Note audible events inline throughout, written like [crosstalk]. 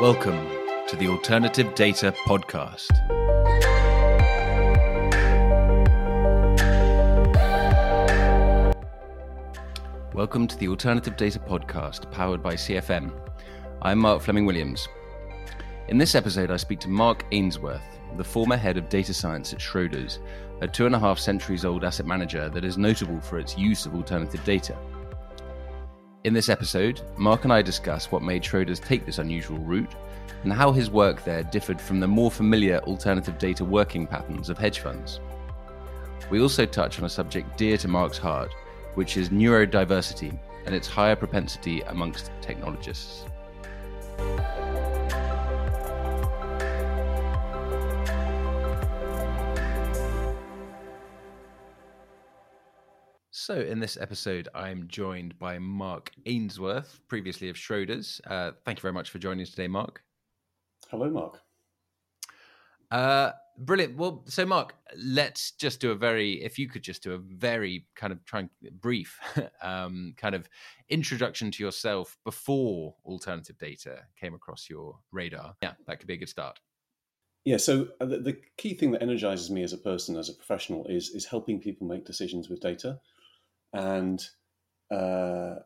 Welcome to the Alternative Data Podcast. Welcome to the Alternative Data Podcast, powered by CFM. I'm Mark Fleming Williams. In this episode, I speak to Mark Ainsworth, the former head of data science at Schroders, a two and a half centuries old asset manager that is notable for its use of alternative data. In this episode, Mark and I discuss what made Schroders take this unusual route and how his work there differed from the more familiar alternative data working patterns of hedge funds. We also touch on a subject dear to Mark's heart, which is neurodiversity and its higher propensity amongst technologists. So, in this episode, I'm joined by Mark Ainsworth, previously of Schroders. Uh, thank you very much for joining us today, Mark. Hello, Mark. Uh, brilliant. Well, so Mark, let's just do a very, if you could just do a very kind of trying brief [laughs] um, kind of introduction to yourself before alternative data came across your radar. Yeah, that could be a good start. Yeah. So uh, the, the key thing that energizes me as a person, as a professional, is is helping people make decisions with data and uh,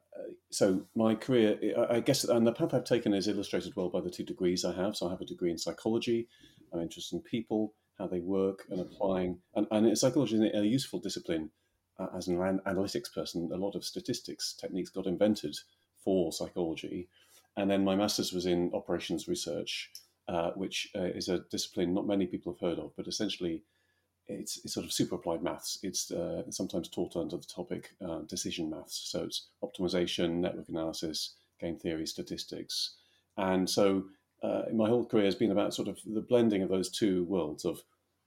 so my career, I guess, and the path I've taken is illustrated well by the two degrees I have. So I have a degree in psychology. I'm interested in people, how they work, and applying. And, and psychology is a useful discipline. Uh, as an analytics person, a lot of statistics techniques got invented for psychology. And then my master's was in operations research, uh, which uh, is a discipline not many people have heard of, but essentially it's, it's, sort of super applied maths. It's uh, sometimes taught under the topic uh, decision maths. So it's optimization, network analysis, game theory, statistics. And so uh, my whole career has been about sort of the blending of those two worlds of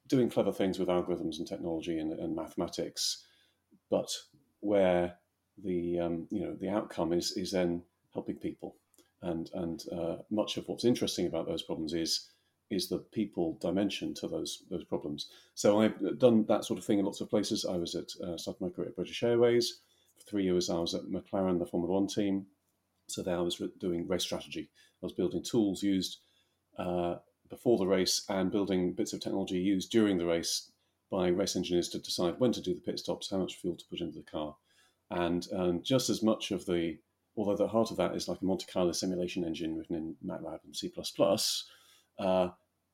doing clever things with algorithms and technology and, and mathematics, but where the um, you know the outcome is is then helping people. And and uh, much of what's interesting about those problems is is the people dimension to those those problems. So I've done that sort of thing in lots of places. I was at uh, started my career at British Airways for three years. I was at McLaren, the Formula One team. So there I was doing race strategy. I was building tools used uh, before the race and building bits of technology used during the race by race engineers to decide when to do the pit stops, how much fuel to put into the car, and and just as much of the although the heart of that is like a Monte Carlo simulation engine written in MATLAB and C++, uh,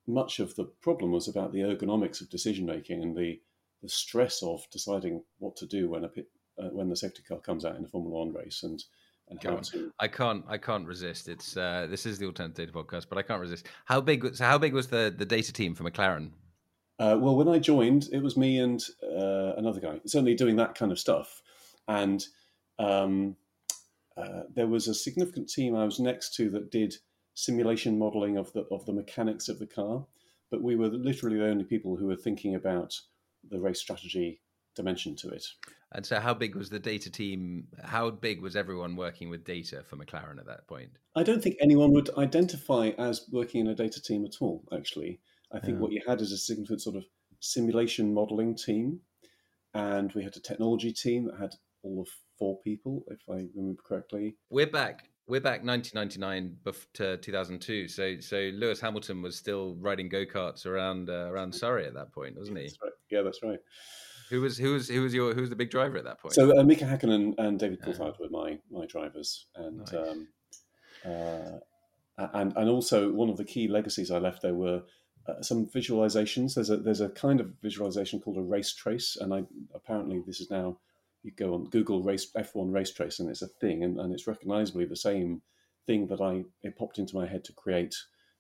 much of the problem was about the ergonomics of decision making and the, the stress of deciding what to do when a pit, uh, when the safety car comes out in a Formula One race and and how to. I can't I can't resist. It's uh, this is the alternative data podcast, but I can't resist. How big was how big was the the data team for McLaren? Uh, well, when I joined, it was me and uh, another guy, certainly doing that kind of stuff, and um, uh, there was a significant team I was next to that did simulation modeling of the of the mechanics of the car, but we were literally the only people who were thinking about the race strategy dimension to it. And so, how big was the data team? How big was everyone working with data for McLaren at that point? I don't think anyone would identify as working in a data team at all. Actually, I think yeah. what you had is a significant sort of simulation modeling team, and we had a technology team that had all of four people, if I remember correctly. We're back we're back 1999 to 2002. So so Lewis Hamilton was still riding go karts around uh, around Surrey at that point, wasn't he? That's right. Yeah, that's right. Who was who was who was your who was the big driver at that point? So uh, Mika Hakkinen and David Coulthard were my my drivers, and nice. um, uh, and and also one of the key legacies I left there were uh, some visualizations. There's a there's a kind of visualization called a race trace, and I apparently this is now you go on Google race F1 race trace and it's a thing and, and it's recognizably the same thing that I it popped into my head to create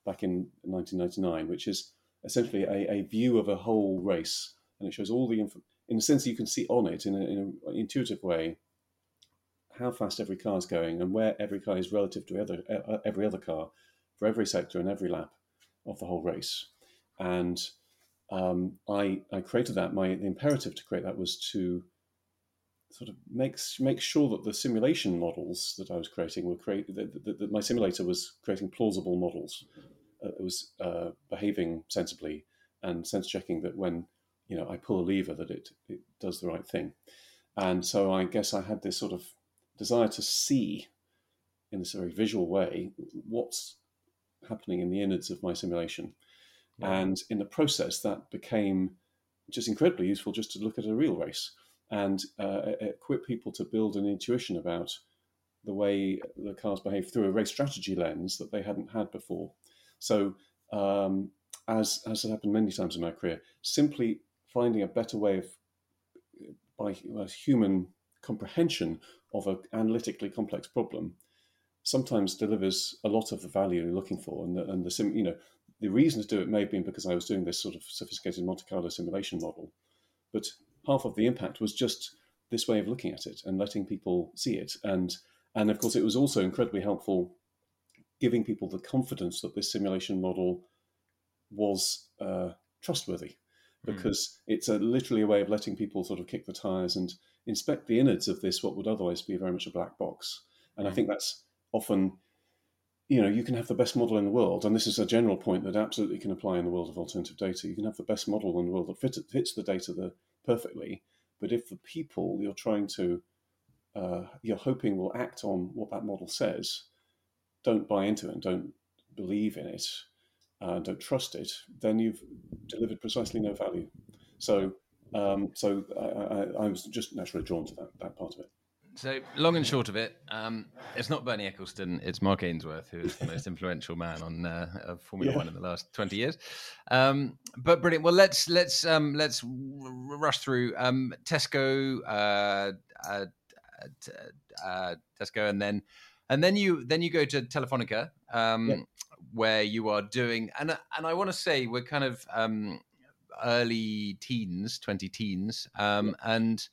back in 1999, which is essentially a, a view of a whole race and it shows all the info in a sense you can see on it in, in an intuitive way how fast every car is going and where every car is relative to other, every other car for every sector and every lap of the whole race. And um, I, I created that. My the imperative to create that was to sort of makes make sure that the simulation models that I was creating were create that, that, that my simulator was creating plausible models. Uh, it was uh, behaving sensibly and sense checking that when you know I pull a lever that it it does the right thing. And so I guess I had this sort of desire to see in this very visual way what's happening in the innards of my simulation. And in the process, that became just incredibly useful just to look at a real race and uh, equip people to build an intuition about the way the cars behave through a race strategy lens that they hadn't had before. So, um, as, as has happened many times in my career, simply finding a better way of, by, by human comprehension of an analytically complex problem sometimes delivers a lot of the value you're looking for. And the, and the sim, you know, the reason to do it may have been because I was doing this sort of sophisticated Monte Carlo simulation model, but half of the impact was just this way of looking at it and letting people see it. And and of course, it was also incredibly helpful giving people the confidence that this simulation model was uh, trustworthy, hmm. because mm. it's a, literally a way of letting people sort of kick the tires and inspect the innards of this, what would otherwise be very much a black box. And mm. I hmm. think that's often, you know, you can have the best model in the world, and this is a general point that absolutely can apply in the world of alternative data. You can have the best model in the world that fits, fits the data the, perfectly, but if the people you're trying to, uh, you're hoping will act on what that model says, don't buy into it and don't believe in it, uh, don't trust it, then you've delivered precisely no value. So, um, so I, I, I, was just naturally drawn to that, that part of it. So, long and short of it, um, it's not Bernie Ecclestone, it's Mark Ainsworth, who is the most influential man on uh, Formula yeah. One in the last twenty years. Um, but brilliant. Well, let's let's um, let's rush through um, Tesco, uh, uh, uh, Tesco, and then and then you then you go to Telefonica, um, yeah. where you are doing and and I want to say we're kind of um, early teens, twenty teens, um, yeah. and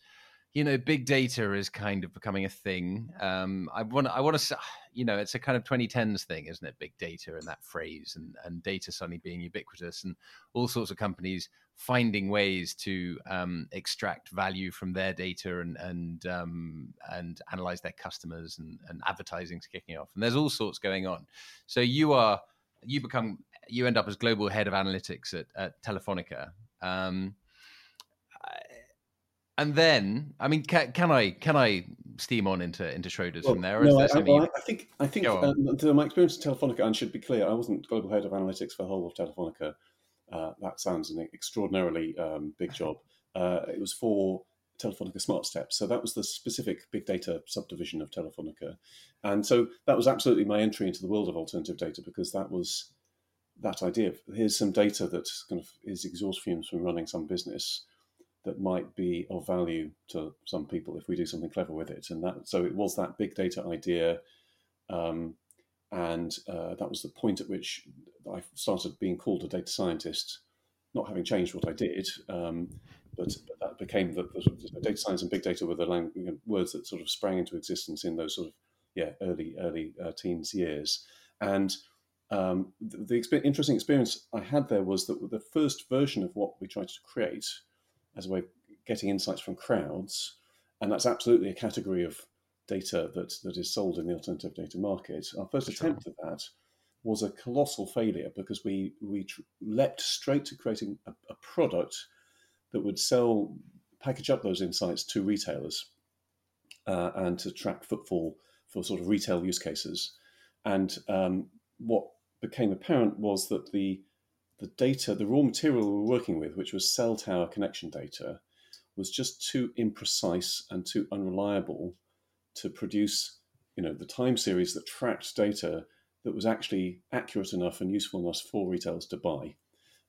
you know, big data is kind of becoming a thing. Um, I want, I want to, [sighs] you know, it's a kind of 2010s thing, isn't it? Big data and that phrase, and and data suddenly being ubiquitous, and all sorts of companies finding ways to um, extract value from their data and and um, and analyze their customers, and and advertising's kicking off, and there's all sorts going on. So you are, you become, you end up as global head of analytics at, at Telefonica. Um, and then, I mean, can, can, I can I steam on into into Schroders well, from there? no, I, I, I, think I think um, my experience at Telefonica, and should be clear, I wasn't global head of analytics for the whole of Telefonica. Uh, that sounds an extraordinarily um, big job. Uh, it was for Telefonica Smart Steps, so that was the specific big data subdivision of Telefonica, and so that was absolutely my entry into the world of alternative data because that was that idea. Of, here's some data that kind of is exhaust fumes from running some business that might be of value to some people if we do something clever with it. And that so it was that big data idea, um, and uh, that was the point at which I started being called a data scientist, not having changed what I did. Um, but, but, that became the, the, data science and big data were the language, you know, words that sort of sprang into existence in those sort of yeah early early uh, teens years. And um, the, the exp- interesting experience I had there was that the first version of what we tried to create as a way of getting insights from crowds. And that's absolutely a category of data that, that is sold in the alternative data market. Our first sure. attempt at that was a colossal failure because we, we tr- leapt straight to creating a, a product that would sell, package up those insights to retailers uh, and to track footfall for sort of retail use cases. And um, what became apparent was that the the data, the raw material we were working with, which was cell tower connection data, was just too imprecise and too unreliable to produce, you know, the time series that tracked data that was actually accurate enough and useful enough for retailers to buy.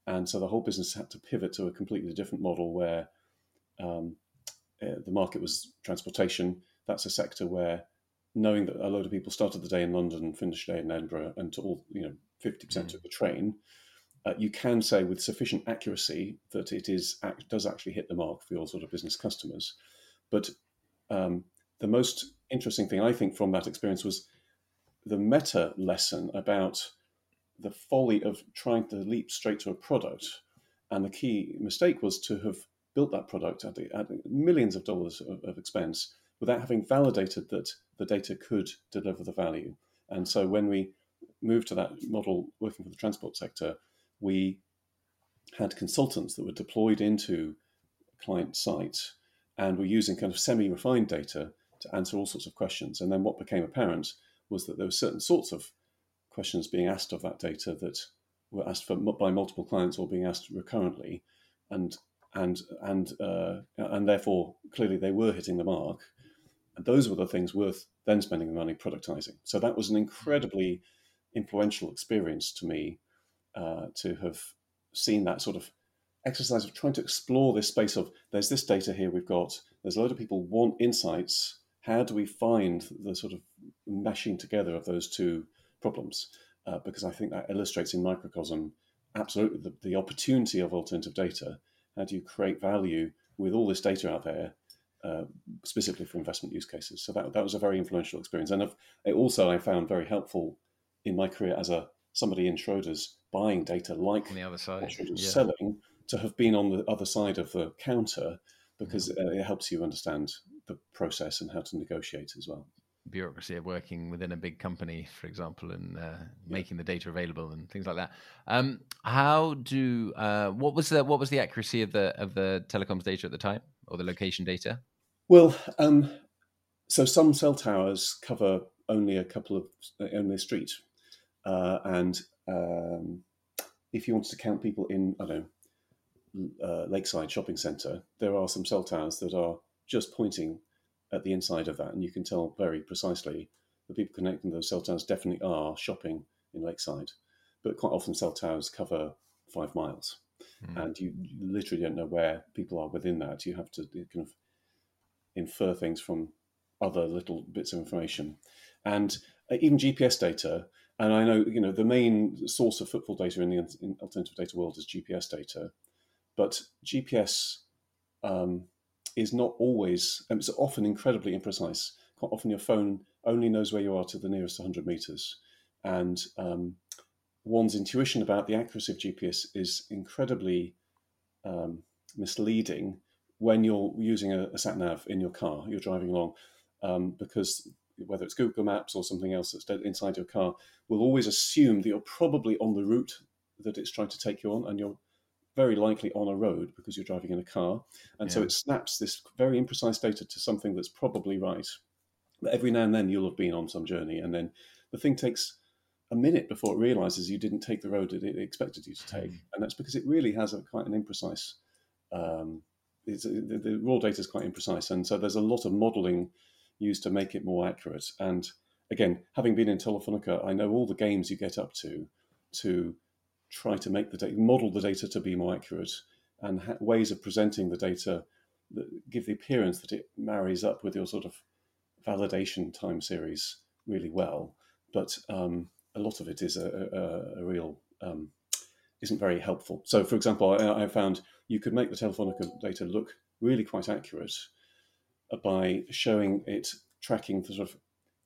And so the whole business had to pivot to a completely different model where um, uh, the market was transportation. That's a sector where knowing that a load of people started the day in London finished the day in Edinburgh and to all, you know, 50% mm. took the train, uh, you can say with sufficient accuracy that it is does actually hit the mark for your sort of business customers. But um, the most interesting thing I think from that experience was the meta lesson about the folly of trying to leap straight to a product. And the key mistake was to have built that product at, the, at millions of dollars of, of expense without having validated that the data could deliver the value. And so when we moved to that model working for the transport sector, we had consultants that were deployed into client sites and were using kind of semi-refined data to answer all sorts of questions. And then what became apparent was that there were certain sorts of questions being asked of that data that were asked for by multiple clients or being asked recurrently, and and and uh, and therefore clearly they were hitting the mark. And those were the things worth then spending the money productizing. So that was an incredibly influential experience to me uh, to have seen that sort of exercise of trying to explore this space of there's this data here we've got, there's a lot of people want insights. How do we find the sort of meshing together of those two problems? Uh, because I think that illustrates in microcosm absolutely the, the opportunity of alternative data. How do you create value with all this data out there uh, specifically for investment use cases. So that, that was a very influential experience. And it also I found very helpful in my career as a somebody in Schroders buying data like on the other side, Schroders yeah. selling to have been on the other side of the counter because uh, it helps you understand the process and how to negotiate as well. Bureaucracy of working within a big company, for example, and uh, making the data available and things like that. Um, how do uh, what was the what was the accuracy of the of the telecoms data at the time or the location data? Well, um, so some cell towers cover only a couple of only a street, uh, and um, if you wanted to count people in, I don't know, uh, Lakeside Shopping Centre, there are some cell towers that are just pointing at the inside of that, and you can tell very precisely the people connecting those cell towers definitely are shopping in Lakeside. But quite often, cell towers cover five miles, mm. and you literally don't know where people are within that. You have to kind of infer things from other little bits of information, and uh, even GPS data. And I know you know the main source of footfall data in the in alternative data world is GPS data, but GPS um, is not always. Um, it's often incredibly imprecise. Quite often, your phone only knows where you are to the nearest 100 meters, and um, one's intuition about the accuracy of GPS is incredibly um, misleading when you're using a, a, sat nav in your car, you're driving along, um, because whether it's Google Maps or something else that's inside your car, will always assume that you're probably on the route that it's trying to take you on, and you're very likely on a road because you're driving in a car. And yeah. so it snaps this very imprecise data to something that's probably right. But every now and then you'll have been on some journey, and then the thing takes a minute before it realizes you didn't take the road that it expected you to take. Mm. And that's because it really has a quite an imprecise um, the, the, raw data is quite imprecise, and so there's a lot of modelling used to make it more accurate. And again, having been in Telefonica, I know all the games you get up to to try to make the data model the data to be more accurate, and ha- ways of presenting the data that give the appearance that it marries up with your sort of validation time series really well. But um, a lot of it is a, a, a real um, isn't very helpful. So, for example, I, I, found you could make the Telefonica data look really quite accurate by showing it tracking the sort of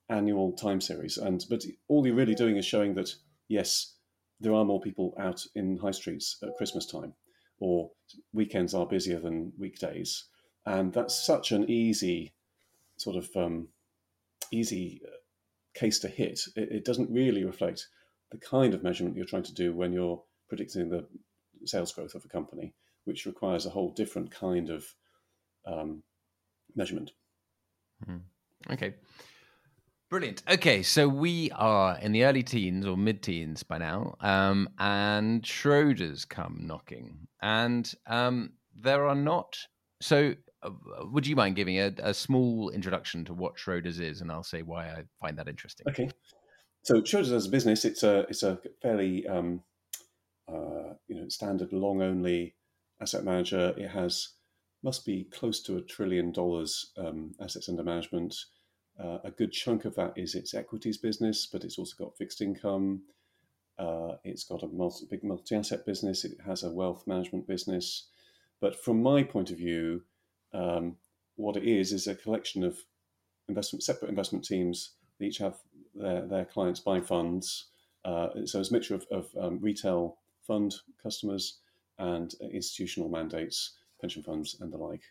annual time series. And but all you're really doing is showing that yes, there are more people out in high streets at Christmas time, or weekends are busier than weekdays, and that's such an easy sort of um, easy uh, case to hit. It, it doesn't really reflect the kind of measurement you're trying to do when you're predicting the sales growth of a company, which requires a whole different kind of um, measurement. Mm. Okay. Brilliant. Okay, so we are in the early teens or mid teens by now, um, and Schroders come knocking. And um, there are not. So, uh, would you mind giving a, a, small introduction to what Schroders is? And I'll say why I find that interesting. Okay. So, Schroders as a business, it's a, it's a fairly um, uh, you know, standard long only asset manager. It has must be close to a trillion dollars um, assets under management. Uh, a good chunk of that is its equities business, but it's also got fixed income. Uh, it's got a multi, big multi-asset business. It has a wealth management business. But from my point of view, um, what it is is a collection of investment, separate investment teams. They each have their, their clients buy funds. Uh, so it's a mixture of, of um, retail fund customers and institutional mandates, pension funds, and the like.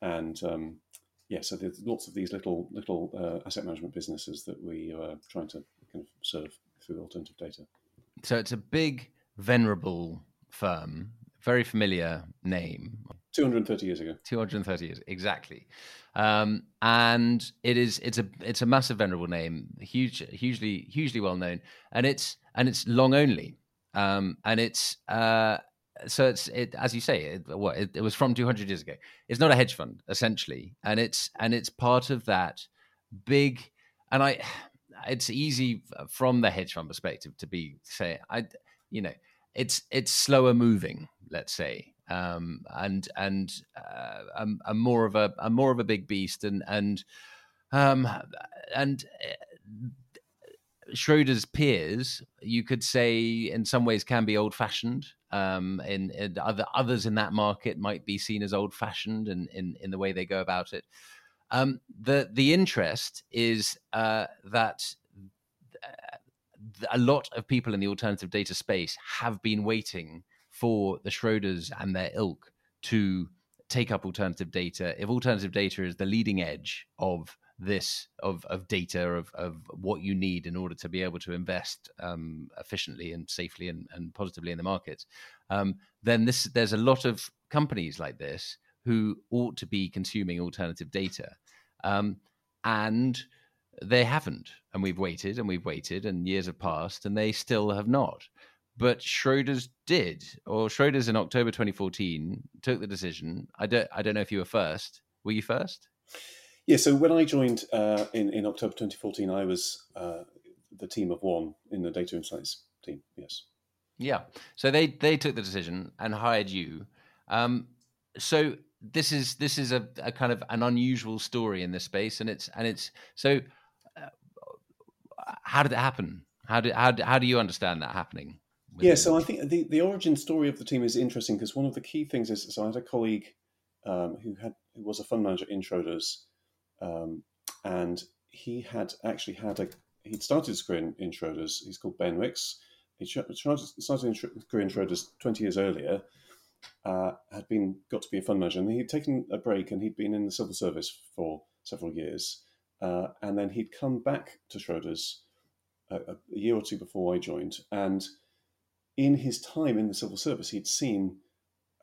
And um, yeah, so there's lots of these little little uh, asset management businesses that we are trying to kind of serve through alternative data. So it's a big, venerable firm, very familiar name. 230 years ago. 230 years exactly, um, and it is it's a it's a massive venerable name, huge, hugely hugely well known, and it's and it's long only, um, and it's uh, so it's it as you say it, what it, it was from 200 years ago. It's not a hedge fund essentially, and it's and it's part of that big and I it's easy from the hedge fund perspective to be say I you know it's it's slower moving let's say um, and and uh, a, a, more of a, a more of a big beast and and um, and Schroders peers, you could say, in some ways, can be old-fashioned. Um, in, in, other others in that market might be seen as old-fashioned in, in, in the way they go about it. Um, the the interest is uh, that a lot of people in the alternative data space have been waiting for the Schroders and their ilk to take up alternative data. If alternative data is the leading edge of this of of data of of what you need in order to be able to invest um, efficiently and safely and, and positively in the markets, um, then this there's a lot of companies like this who ought to be consuming alternative data. Um, and they haven't. And we've waited and we've waited, and years have passed, and they still have not. But Schroders did, or Schroders in October 2014 took the decision. I don't, I don't know if you were first. Were you first? Yeah. So when I joined uh, in in October 2014, I was uh, the team of one in the data insights team. Yes. Yeah. So they they took the decision and hired you. Um, so this is this is a, a, kind of an unusual story in this space, and it's and it's so. Uh, how did it happen? How did how, how do you understand that happening? Yeah, so I think the, the origin story of the team is interesting because one of the key things is so I had a colleague um, who had who was a fund manager in Schroders, um, and he had actually had a he'd started his career in, in Schroders. He's called Ben Wicks. He started his career in Schroders twenty years earlier, uh, had been got to be a fund manager, and he'd taken a break, and he'd been in the civil service for several years, uh, and then he'd come back to Schroders a, a, year or two before I joined, and in his time in the civil service, he'd seen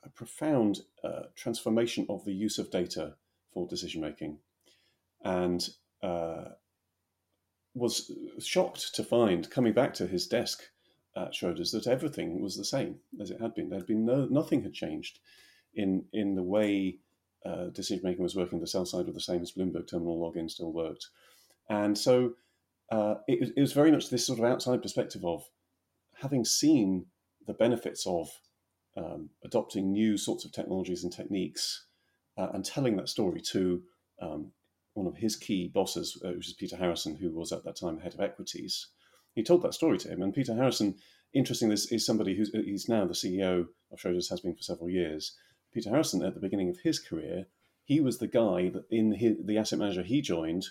a profound uh, transformation of the use of data for decision making, and uh, was shocked to find coming back to his desk at Schroders that everything was the same as it had been. There had been no nothing had changed in in the way uh, decision making was working. The sell side were the same as Bloomberg terminal login still worked, and so uh, it, it was very much this sort of outside perspective of having seen the benefits of um, adopting new sorts of technologies and techniques uh, and telling that story to um, one of his key bosses, uh, which is Peter Harrison, who was at that time head of equities he told that story to him. And Peter Harrison, interesting, is, is somebody who's he's now the CEO of Schroders, has been for several years. Peter Harrison, at the beginning of his career, he was the guy that in his, the asset manager he joined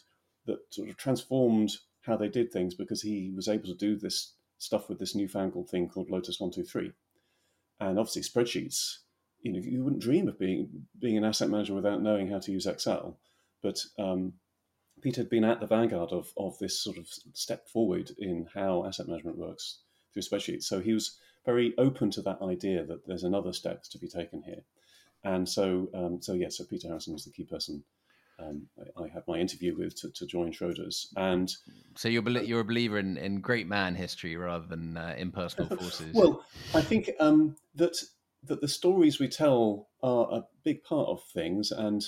that sort of transformed how they did things because he was able to do this stuff with this newfangled thing called Lotus One Two Three, and obviously spreadsheets. You know, you wouldn't dream of being being an asset manager without knowing how to use Excel. But um, Peter had been at the vanguard of, of this sort of step forward in how asset management works through spreadsheets. So he was very open to that idea that there's another step to be taken here. And so, um, so yeah, so Peter Harrison was the key person um, I, I, had my interview with to, to join Schroders. And so you're you're a believer in, in great man history rather than uh, impersonal [laughs] forces. well, I think um, that that the stories we tell are a big part of things, and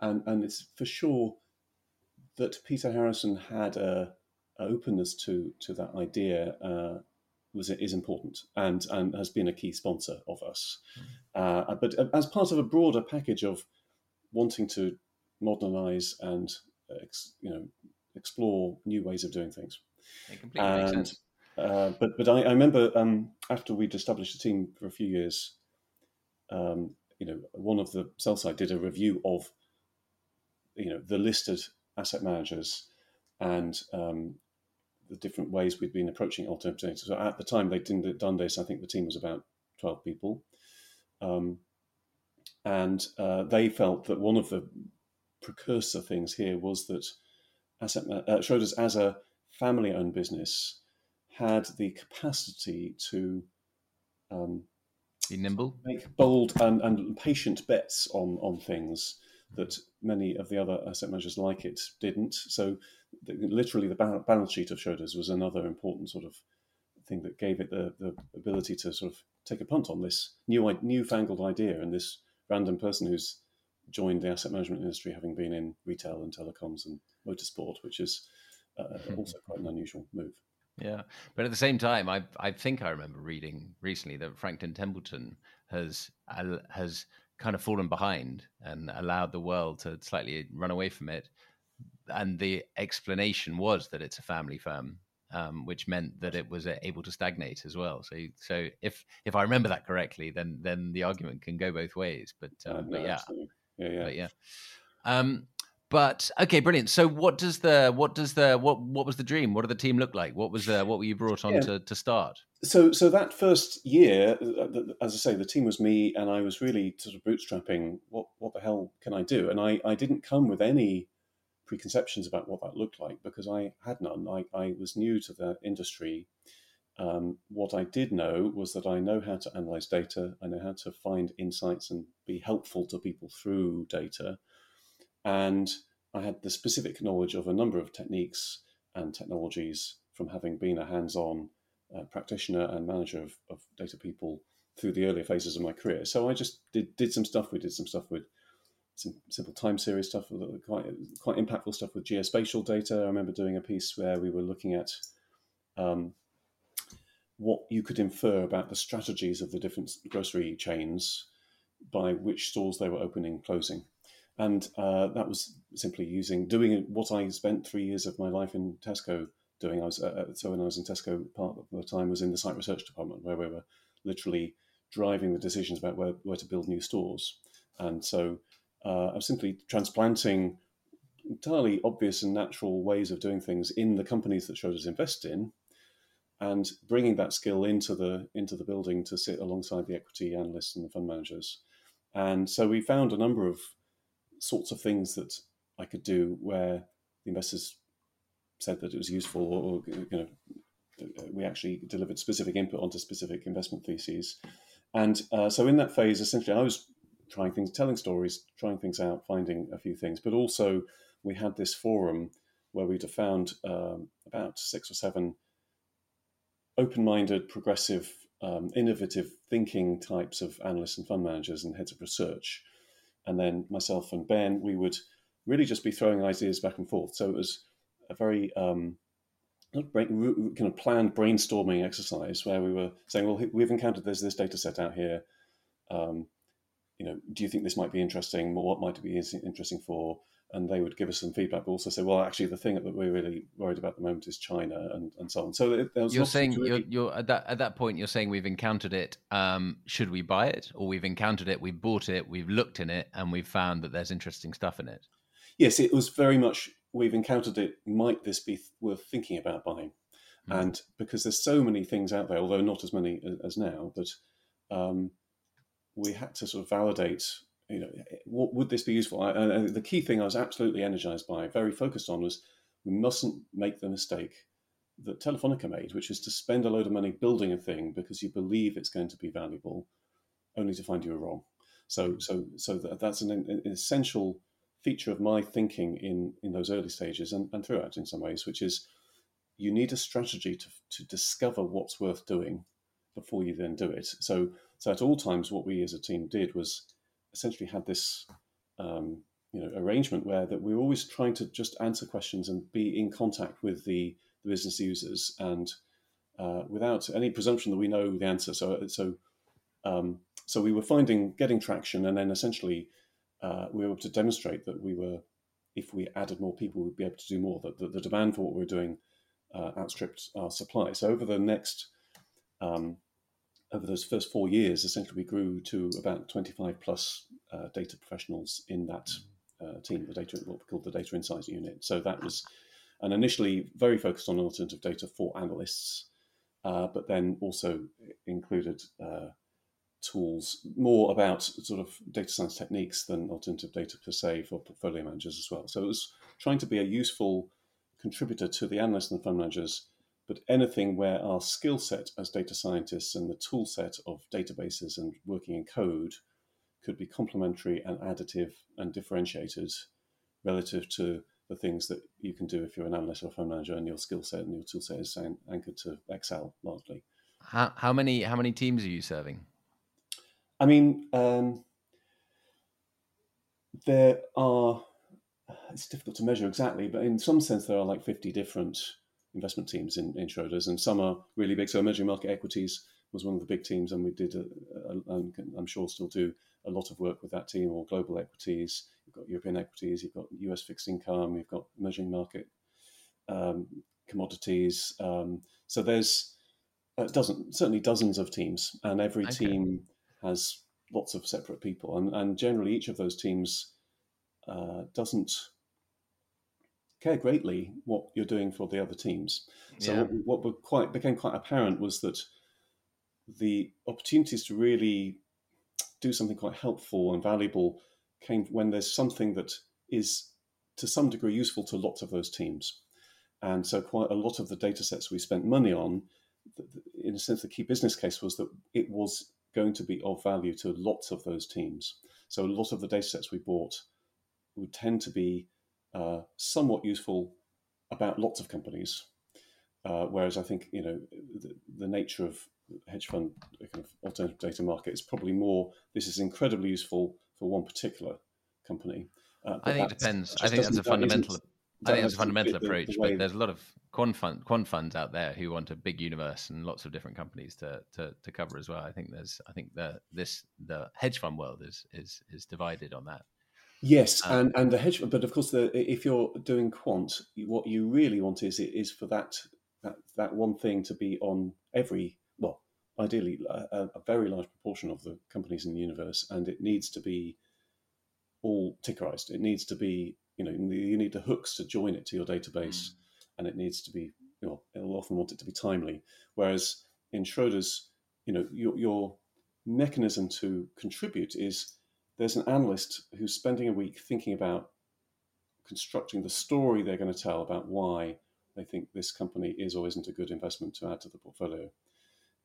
and and it's for sure that Peter Harrison had a, a openness to to that idea uh, was is important and and has been a key sponsor of us. Mm-hmm. Uh, but as part of a broader package of wanting to modernize and ex, you know explore new ways of doing things. and, uh, but but I, I remember um, after we'd established a team for a few years, um, you know, one of the sell side did a review of you know the listed asset managers and um, the different ways we'd been approaching alternative data. So at the time they didn't done this, I think the team was about twelve people, um, and uh, they felt that one of the precursor things here was that asset uh, Schroders as a family-owned business had the capacity to um, be nimble, make bold and, and patient bets on on things that many of the other asset managers like it didn't. So, the, literally, the balance sheet of Schroders was another important sort of thing that gave it the, the ability to sort of take a punt on this new newfangled idea and this random person who's joined the asset management industry, having been in retail and telecoms and motorsport, which is uh, [laughs] also quite an unusual move. Yeah, but at the same time, I I think I remember reading recently that Franklin Templeton has has kind of fallen behind and allowed the world to slightly run away from it. And the explanation was that it's a family firm, um, which meant that it was uh, able to stagnate as well. So, so if if I remember that correctly, then then the argument can go both ways. But, uh, uh, no, but yeah. yeah, yeah, but yeah. Um, but okay, brilliant. So what does the what does the what what was the dream? What did the team look like? What was the what were you brought on yeah. to, to start? So so that first year, uh, as I say, the team was me, and I was really sort of bootstrapping. What what the hell can I do? And I I didn't come with any preconceptions about what that looked like because I had none. I I was new to the industry. Um, what I did know was that I know how to analyze data. I know how to find insights and be helpful to people through data and I had the specific knowledge of a number of techniques and technologies from having been a hands on uh, practitioner and manager of, of, data people through the earlier phases of my career. So I just did, did some stuff. We did some stuff with some simple time series stuff, quite, quite impactful stuff with geospatial data. I remember doing a piece where we were looking at um, what you could infer about the strategies of the different grocery chains by which stores they were opening and closing and uh, that was simply using doing what I spent three years of my life in Tesco doing. I was uh, uh, so when I was in Tesco, part of the time was in the site research department where we were literally driving the decisions about where, where to build new stores. And so uh, I'm simply transplanting entirely obvious and natural ways of doing things in the companies that Schroders invest in, and bringing that skill into the into the building to sit alongside the equity analysts and the fund managers. And so we found a number of sorts of things that I could do where the investors said that it was useful, or, you know, we actually delivered specific input onto specific investment theses. And uh, so in that phase, essentially, I was trying things, telling stories, trying things out, finding a few things, but also we had this forum where we'd have found um, about six or seven open-minded, progressive, um, innovative thinking types of analysts and fund managers and heads of research and then myself and Ben, we would really just be throwing ideas back and forth. So it was a very um, brain, kind of planned brainstorming exercise where we were saying, well, we've encountered there's this data set out here. Um, you know, do you think this might be interesting? What might it be interesting for? And they would give us some feedback, but also say, well, actually, the thing that we're really worried about at the moment is China, and, and so on. So there was you're saying you're, you're, at that at that point you're saying we've encountered it. Um, should we buy it, or we've encountered it, we've bought it, we've looked in it, and we've found that there's interesting stuff in it. Yes, it was very much we've encountered it. Might this be worth thinking about buying? Mm. And because there's so many things out there, although not as many as, as now, but um, we had to sort of validate you know, what would this be useful? I, the key thing I was absolutely energized by, very focused on, was we mustn't make the mistake that Telefonica made, which is to spend a load of money building a thing because you believe it's going to be valuable, only to find you were wrong. So, so, so that, that's an, an, essential feature of my thinking in in those early stages and, and throughout in some ways, which is you need a strategy to to discover what's worth doing before you then do it. So, so at all times, what we as a team did was essentially had this um, you know arrangement where that we were always trying to just answer questions and be in contact with the, the business users and uh, without any presumption that we know the answer. So so um, so we were finding getting traction, and then essentially uh, we were able to demonstrate that we were if we added more people, we'd be able to do more. That the, the, demand for what we were doing uh, outstripped our supply. So over the next um, over those first four years, essentially we grew to about 25 plus uh, data professionals in that uh, team, the data, what we called the data insights unit. So that was, and initially very focused on alternative data for analysts, uh, but then also included uh, tools more about sort of data science techniques than alternative data per se for portfolio managers as well. So it was trying to be a useful contributor to the analysts and the fund managers but anything where our skill set as data scientists and the tool set of databases and working in code could be complementary and additive and differentiated relative to the things that you can do if you're an analyst or fund manager and your skill set and your tool set is anchored to Excel largely. How, how many how many teams are you serving? I mean, um, there are. It's difficult to measure exactly, but in some sense, there are like 50 different investment teams in, in Schroders, and some are really big. So, emerging market equities was one of the big teams, and we did, and I'm sure, still do a lot of work with that team. Or global equities, you've got European equities, you've got US fixed income, you've got emerging market um, commodities. Um, so there's uh, dozen, certainly dozens of teams, and every okay. team has lots of separate people, and, and generally each of those teams uh, doesn't care greatly what you're doing for the other teams. So yeah. what, what quite became quite apparent was that the opportunities to really do something quite helpful and valuable came when there's something that is to some degree useful to lots of those teams. And so quite a lot of the data sets we spent money on, in a sense, the key business case was that it was going to be of value to lots of those teams. So a lot of the data sets we bought would tend to be uh, somewhat useful about lots of companies. Uh, whereas I think you know the, the, nature of hedge fund kind of alternative data market is probably more. This is incredibly useful for one particular company. Uh, I think it depends. I think that's a fundamental. I think that's a fundamental approach. The, the but there's a lot of quant, fund, quant funds out there who want a big universe and lots of different companies to, to, to cover as well. I think there's. I think the this the hedge fund world is is is divided on that. Yes, um, and and the hedge, but of course, the, if you're doing quant, what you really want is is for that that that one thing to be on every well, ideally a, a very large proportion of the companies in the universe, and it needs to be all tickerized. It needs to be you know you need the hooks to join it to your database, mm. and it needs to be you know it'll often want it to be timely. Whereas in Schroders, you know your your mechanism to contribute is there's an analyst who's spending a week thinking about constructing the story they're going to tell about why they think this company is or isn't a good investment to add to the portfolio.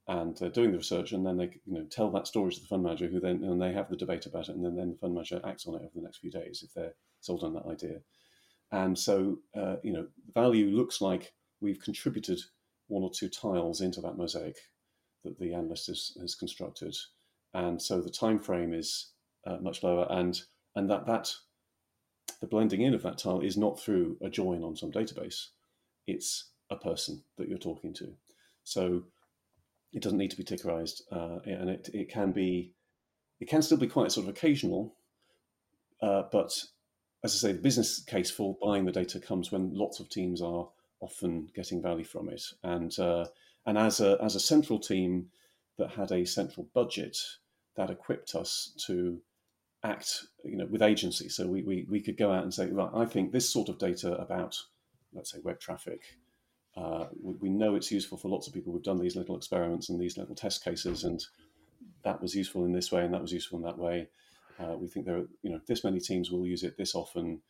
And they're doing the research and then they you know tell that story to the fund manager who then and they have the debate about it and then, then the fund manager acts on it over the next few days if they're sold on that idea. And so uh, you know value looks like we've contributed one or two tiles into that mosaic that the analyst has, has constructed. And so the time frame is uh, much lower, and and that that the blending in of that tile is not through a join on some database; it's a person that you're talking to. So it doesn't need to be tickerized, uh, and it it can be it can still be quite sort of occasional, uh, but as I say, the business case for buying the data comes when lots of teams are often getting value from it, and uh, and as a as a central team that had a central budget that equipped us to act you know with agency. So we, we we could go out and say right i think this sort of data about let's say web traffic uh, we, we, know it's useful for lots of people. We've done these little experiments and these little test cases and that was useful in this way and that was useful in that way. Uh, we think there are you know this many teams will use it this often.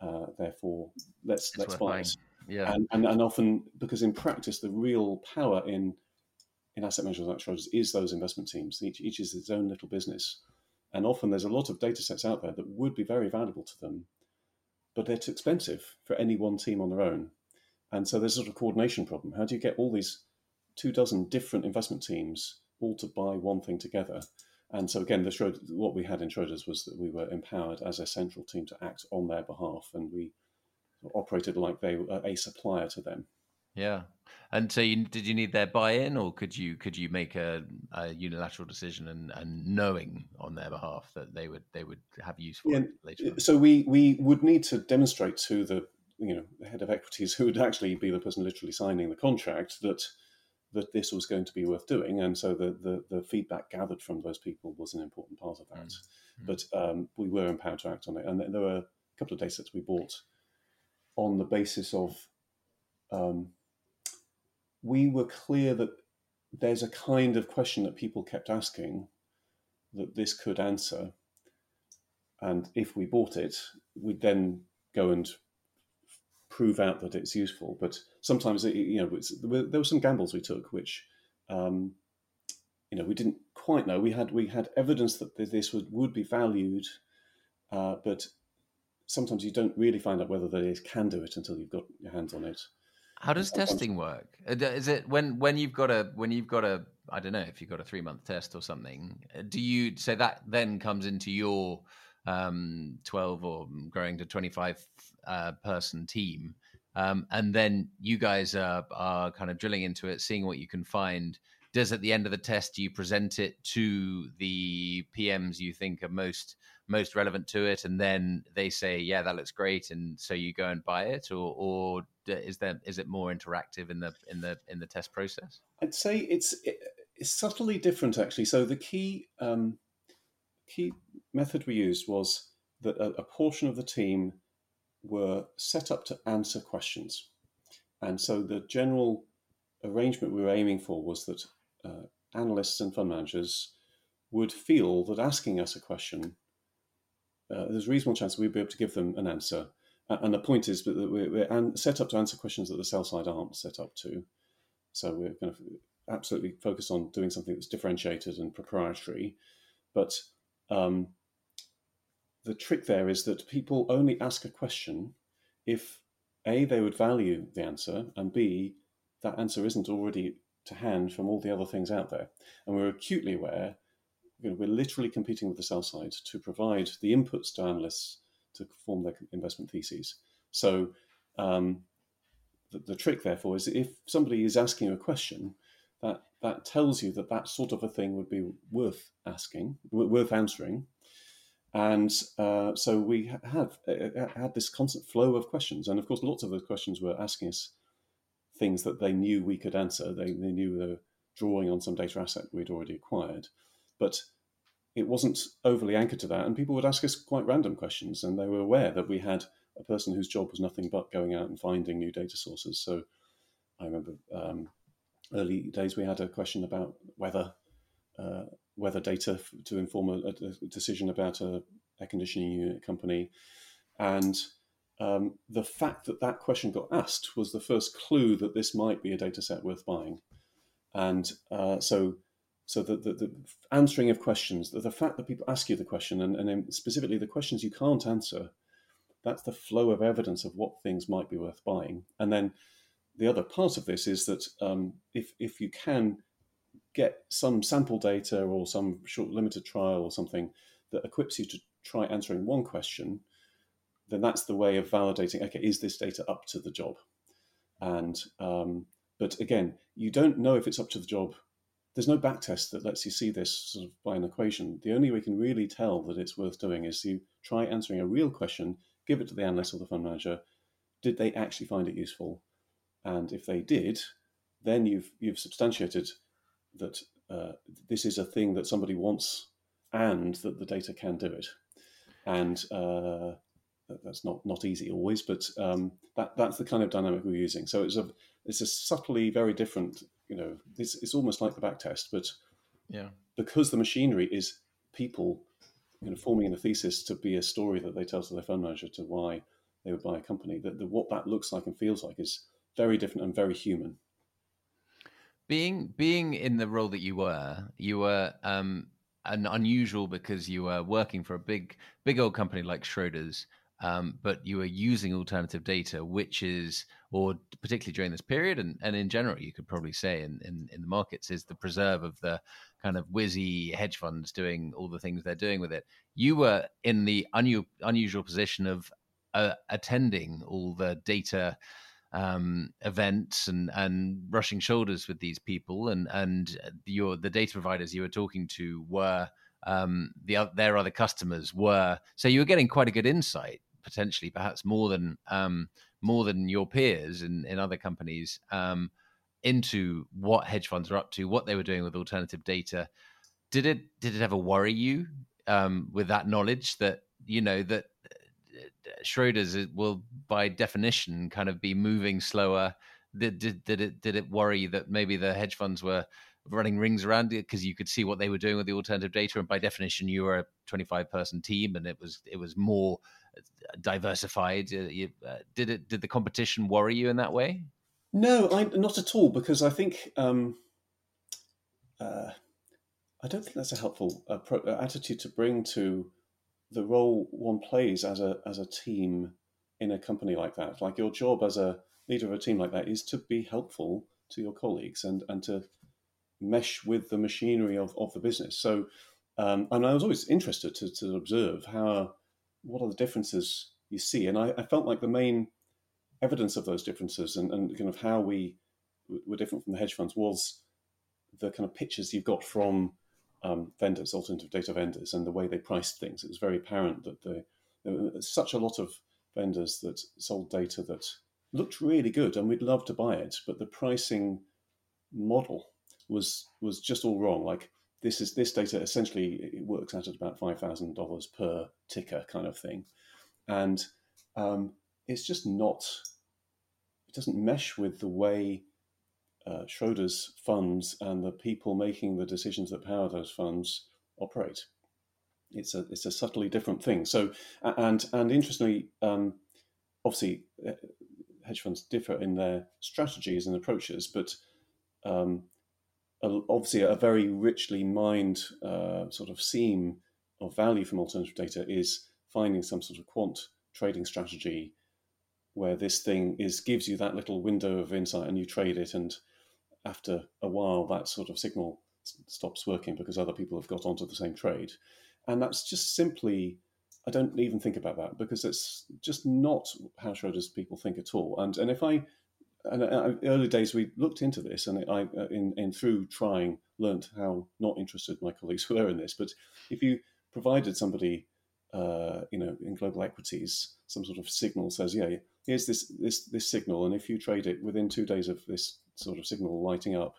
Uh, therefore let's it's let's buy it yeah. And, and, and often because in practice the real power in in asset management is those investment teams. Each, each is its own little business and often there's a lot of data sets out there that would be very valuable to them, but they're too expensive for any one team on their own. And so there's a sort of coordination problem. How do you get all these two dozen different investment teams all to buy one thing together? And so again, Schroeder, what we had in Schroders was that we were empowered as a central team to act on their behalf, and we operated like they were a supplier to them. Yeah. And so, you, did you need their buy-in, or could you could you make a, a, unilateral decision and, and knowing on their behalf that they would they would have use for yeah, it later? On? So we we would need to demonstrate to the you know the head of equities, who would actually be the person literally signing the contract, that that this was going to be worth doing, and so the the, the feedback gathered from those people was an important part of that. Mm-hmm. But um, we were empowered to act on it, and there were a couple of data sets we bought on the basis of. Um, we were clear that there's a kind of question that people kept asking that this could answer. And if we bought it, we'd then go and prove out that it's useful. But sometimes, it, you know, there were some gambles we took, which um, you know we didn't quite know. We had we had evidence that this would would be valued, uh, but sometimes you don't really find out whether the can do it until you've got your hands on it. How does testing work? Uh, is it when when you've got a when you've got a I don't know if you've got a three month test or something? Uh, do you say that then comes into your um, twelve or growing to twenty five uh, person team, um, and then you guys are, are kind of drilling into it, seeing what you can find. Does at the end of the test you present it to the PMs you think are most most relevant to it, and then they say, "Yeah, that looks great," and so you go and buy it, or or is there is it more interactive in the in the in the test process? I'd say it's it's subtly different actually. So the key um, key method we used was that a, a portion of the team were set up to answer questions, and so the general arrangement we were aiming for was that uh, analysts and fund managers would feel that asking us a question uh, there's a reasonable chance we'd be able to give them an answer. And the point is that we're set up to answer questions that the sell side aren't set up to. So we're kind of absolutely focused on doing something that's differentiated and proprietary. But um, the trick there is that people only ask a question if A, they would value the answer, and B, that answer isn't already to hand from all the other things out there. And we're acutely aware you know, we're literally competing with the sell side to provide the inputs to analysts to form their investment theses. So um, the, the, trick, therefore, is if somebody is asking a question, that that tells you that that sort of a thing would be worth asking, worth answering. And uh, so we have uh, had this constant flow of questions, and of course, lots of those questions were asking us things that they knew we could answer. They, they knew they were drawing on some data asset we'd already acquired. But it wasn't overly anchored to that, and people would ask us quite random questions, and they were aware that we had a person whose job was nothing but going out and finding new data sources. So I remember um, early days we had a question about whether uh, weather data to inform a, a, decision about a air conditioning unit company, and um, the fact that that question got asked was the first clue that this might be a data set worth buying. And uh, so so the, the, the, answering of questions, the, the fact that people ask you the question, and, and specifically the questions you can't answer, that's the flow of evidence of what things might be worth buying. And then the other part of this is that um, if, if you can get some sample data or some short limited trial or something that equips you to try answering one question, then that's the way of validating, okay, is this data up to the job? And um, but again, you don't know if it's up to the job there's no backtest that lets you see this sort of by an equation. The only way you can really tell that it's worth doing is you try answering a real question, give it to the analyst or the fund manager. Did they actually find it useful? And if they did, then you've you've substantiated that uh, this is a thing that somebody wants and that the data can do it. And uh, that's not not easy always, but um, that that's the kind of dynamic we're using. So it's a it's a subtly very different you know, it's, it's almost like the back test, but yeah, because the machinery is people, you know, forming a thesis to be a story that they tell to their fund manager to why they would buy a company. That what that looks like and feels like is very different and very human. Being being in the role that you were, you were um, an unusual because you were working for a big big old company like Schroders um, but you are using alternative data, which is, or particularly during this period, and, and in general, you could probably say in, in, in the markets, is the preserve of the kind of whizzy hedge funds doing all the things they're doing with it. You were in the unu- unusual position of uh, attending all the data um, events and and rushing shoulders with these people, and and your the data providers you were talking to were um, the their other customers were. So you were getting quite a good insight, potentially, perhaps more than um, more than your peers in, in other companies, um, into what hedge funds are up to, what they were doing with alternative data. Did it did it ever worry you um, with that knowledge that you know that uh, Schroders will, by definition, kind of be moving slower? Did, did, did it did it worry that maybe the hedge funds were running rings around it because you could see what they were doing with the alternative data, and by definition, you were a 25 person team, and it was it was more diversified. Uh, you, uh, did it? Did the competition worry you in that way? No, I, not at all. Because I think um, uh, I don't think that's a helpful uh, attitude to bring to the role one plays as a as a team in a company like that. Like your job as a leader of a team like that is to be helpful to your colleagues and and to mesh with the machinery of, of the business. So, um, and I was always interested to, to observe how what are the differences you see, and I, I felt like the main evidence of those differences and, and kind of how we were different from the hedge funds was the kind of pictures you've got from um, vendors, alternative data vendors, and the way they priced things. It was very apparent that the, there were such a lot of vendors that sold data that looked really good, and we'd love to buy it, but the pricing model was was just all wrong. Like this is this data essentially it works out at about five thousand dollars per ticker kind of thing, and um, it's just not. It doesn't mesh with the way uh, Schroders funds and the people making the decisions that power those funds operate. It's a it's a subtly different thing. So and and interestingly, um, obviously, uh, hedge funds differ in their strategies and approaches, but um, obviously a very richly mined uh, sort of seam of value from alternative data is finding some sort of quant trading strategy where this thing is gives you that little window of insight and you trade it and after a while, that sort of signal stops working because other people have got onto the same trade. And that's just simply, I don't even think about that because it's just not how Schroders people think at all. And and if I, and uh, early days we looked into this, and I uh, in, in through trying learned how not interested my colleagues [laughs] were in this. But if you provided somebody, uh, you know, in global equities, some sort of signal says, yeah, here's this this this signal, and if you trade it within two days of this sort of signal lighting up,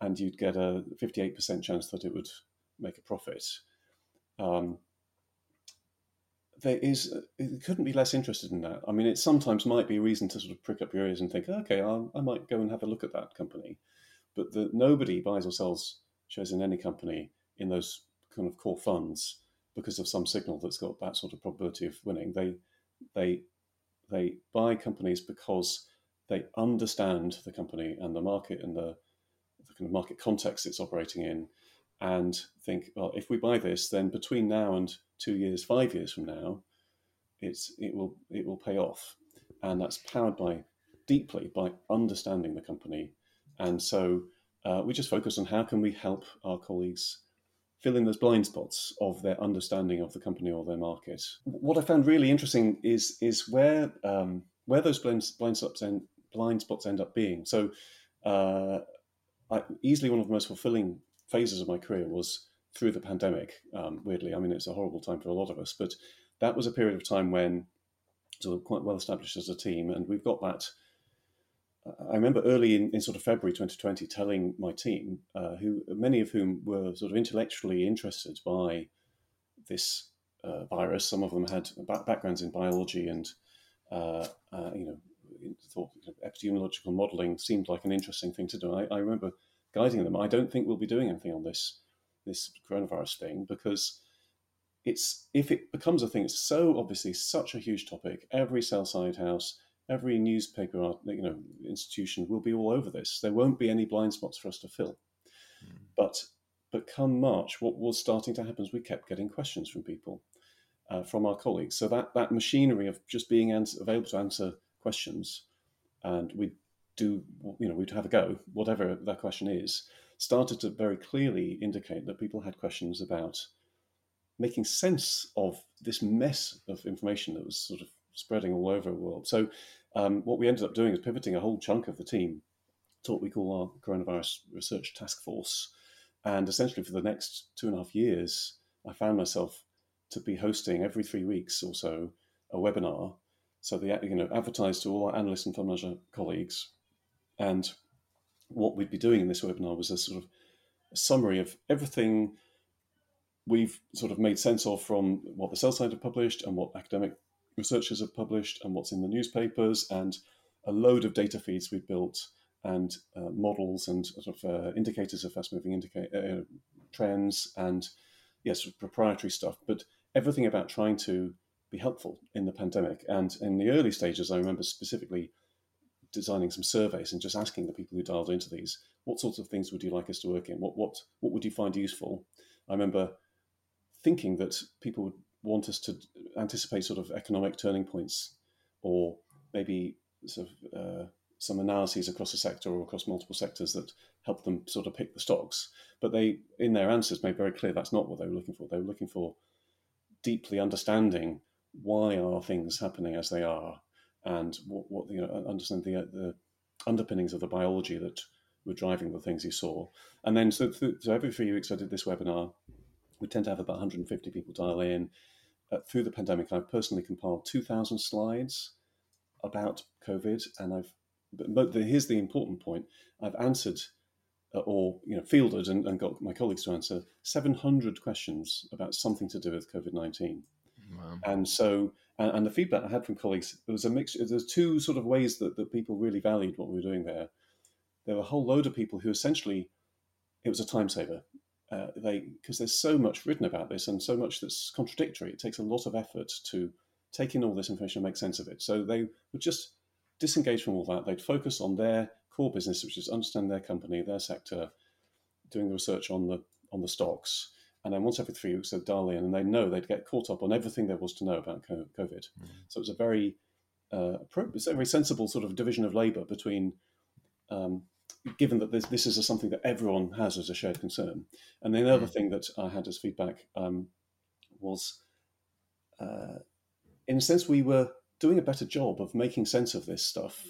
and you'd get a 58% chance that it would make a profit. Um, there is, uh, it couldn't be less interested in that. I mean, it sometimes might be a reason to sort of prick up your ears and think, okay, I'll, i might go and have a look at that company. But the, nobody buys or sells shares in any company in those kind of core funds because of some signal that's got that sort of probability of winning. They, they, they buy companies because they understand the company and the market and the, the kind of market context it's operating in, and think, well, if we buy this, then between now and two years, five years from now, it's it will it will pay off, and that's powered by deeply by understanding the company, and so uh, we just focus on how can we help our colleagues fill in those blind spots of their understanding of the company or their market. What I found really interesting is is where um, where those blind, blind spots end, blind spots end up being. So, uh, I, easily one of the most fulfilling phases of my career was through the pandemic. Um, weirdly, I mean, it's a horrible time for a lot of us, but that was a period of time when sort of quite well established as a team, and we've got that. I remember early in, in sort of February 2020 telling my team, uh, who many of whom were sort of intellectually interested by this uh, virus. Some of them had backgrounds in biology and uh, uh you know thought epidemiological modelling seemed like an interesting thing to do. I, I, remember guiding them. I don't think we'll be doing anything on this this coronavirus thing because it's if it becomes a thing, it's so obviously such a huge topic. Every sell side house, every newspaper, you know, institution will be all over this. There won't be any blind spots for us to fill. Mm. But but come March, what was starting to happen is we kept getting questions from people, uh, from our colleagues. So that that machinery of just being answer, available to answer questions, and we do, you know, we'd have a go, whatever that question is, started to very clearly indicate that people had questions about making sense of this mess of information that was sort of spreading all over the world. So, um, what we ended up doing is pivoting a whole chunk of the team to what we call our coronavirus research task force. And essentially, for the next two and a half years, I found myself to be hosting every three weeks or so a webinar so they you know advertised to all our analysts and fund manager colleagues, and what we'd be doing in this webinar was a sort of a summary of everything we've sort of made sense of from what the sell side have published and what academic researchers have published and what's in the newspapers and a load of data feeds we've built and uh, models and sort of uh, indicators of fast moving indica- uh, trends and yes, proprietary stuff, but everything about trying to be helpful in the pandemic. And in the early stages, I remember specifically designing some surveys and just asking the people who dialed into these, what sorts of things would you like us to work in? What what what would you find useful? I remember thinking that people would want us to anticipate sort of economic turning points, or maybe sort of uh, some analyses across a sector or across multiple sectors that help them sort of pick the stocks. But they, in their answers, made very clear that's not what they were looking for. They were looking for deeply understanding why are things happening as they are, and what, what you know, understand the, the underpinnings of the biology that were driving the things he saw. And then, so, so every three weeks, I did this webinar. We tend to have about 150 people dial in. Uh, through the pandemic, I've personally compiled 2,000 slides about COVID, and I've but the, here's the important point: I've answered uh, or you know fielded and, and, got my colleagues to answer 700 questions about something to do with COVID 19. Wow. And so, and, and, the feedback I had from colleagues, there was a mix. There's two sort of ways that, that people really valued what we were doing there. There were a whole load of people who essentially, it was a time saver. Uh, they because there's so much written about this and so much that's contradictory. It takes a lot of effort to take in all this information and make sense of it. So they would just disengage from all that. They'd focus on their core business, which is understand their company, their sector, doing the research on the on the stocks, and then once every three weeks they'd dial in, and they'd know they'd get caught up on everything there was to know about COVID. Mm. So it was a very uh, it's a very sensible sort of division of labour between. Um, given that this, this is a, something that everyone has as a shared concern. And the other mm. thing that I had as feedback um, was, uh, in a sense, we were doing a better job of making sense of this stuff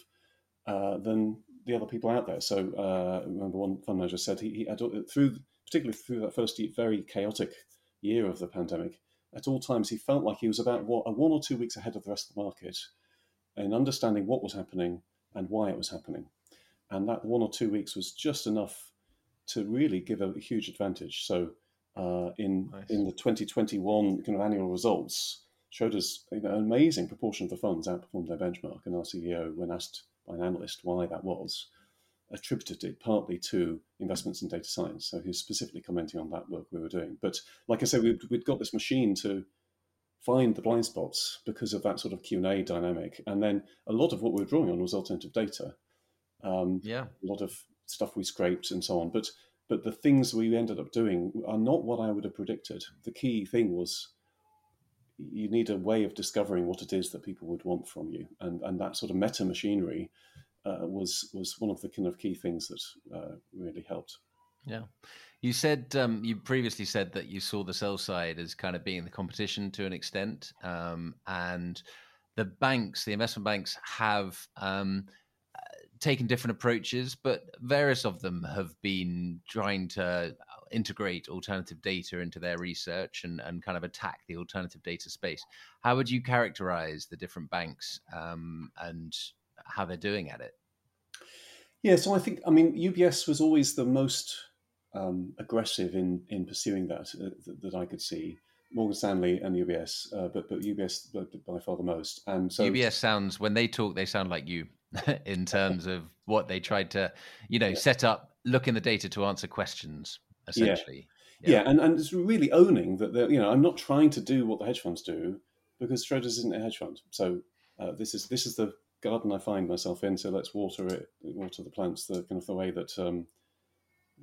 uh, than the other people out there. So uh, remember, one fund manager said he, he through particularly through that first very chaotic year of the pandemic, at all times he felt like he was about what, one or two weeks ahead of the rest of the market in understanding what was happening and why it was happening. And that one or two weeks was just enough to really give a, a huge advantage. So uh, in nice. in the 2021 kind of annual results, Schroders you know, an amazing proportion of the funds outperformed their benchmark. And our CEO, when asked by an analyst why that was, attributed it partly to investments in data science. So he was specifically commenting on that work we were doing. But like I said, we'd, we'd got this machine to find the blind spots because of that sort of Q&A dynamic. And then a lot of what we were drawing on was alternative data. Um, yeah. A lot of stuff we scraped and so on. But but the things we ended up doing are not what I would have predicted. The key thing was you need a way of discovering what it is that people would want from you, and and that sort of meta machinery was was one of the kind of key things that uh, really helped. Yeah, you said um, you previously said that you saw the sell side as kind of being the competition to an extent, um, and the banks, the investment banks, have um, taken different approaches, but various of them have been trying to integrate alternative data into their research and, and kind of attack the alternative data space. How would you characterize the different banks um, and how they're doing at it? Yeah, so I think, I mean, UBS was always the most um, aggressive in, in pursuing that, uh, that, that I could see. Morgan Stanley and UBS, uh, but but UBS by far the most. And so UBS sounds when they talk, they sound like you [laughs] in terms of what they tried to, you know, yeah. set up, look in the data to answer questions essentially. Yeah, yeah. yeah and, and it's really owning that, you know, I'm not trying to do what the hedge funds do because Schroders isn't a hedge fund. So uh, this is this is the garden I find myself in. So let's water it, water the plants, the kind of the way that um,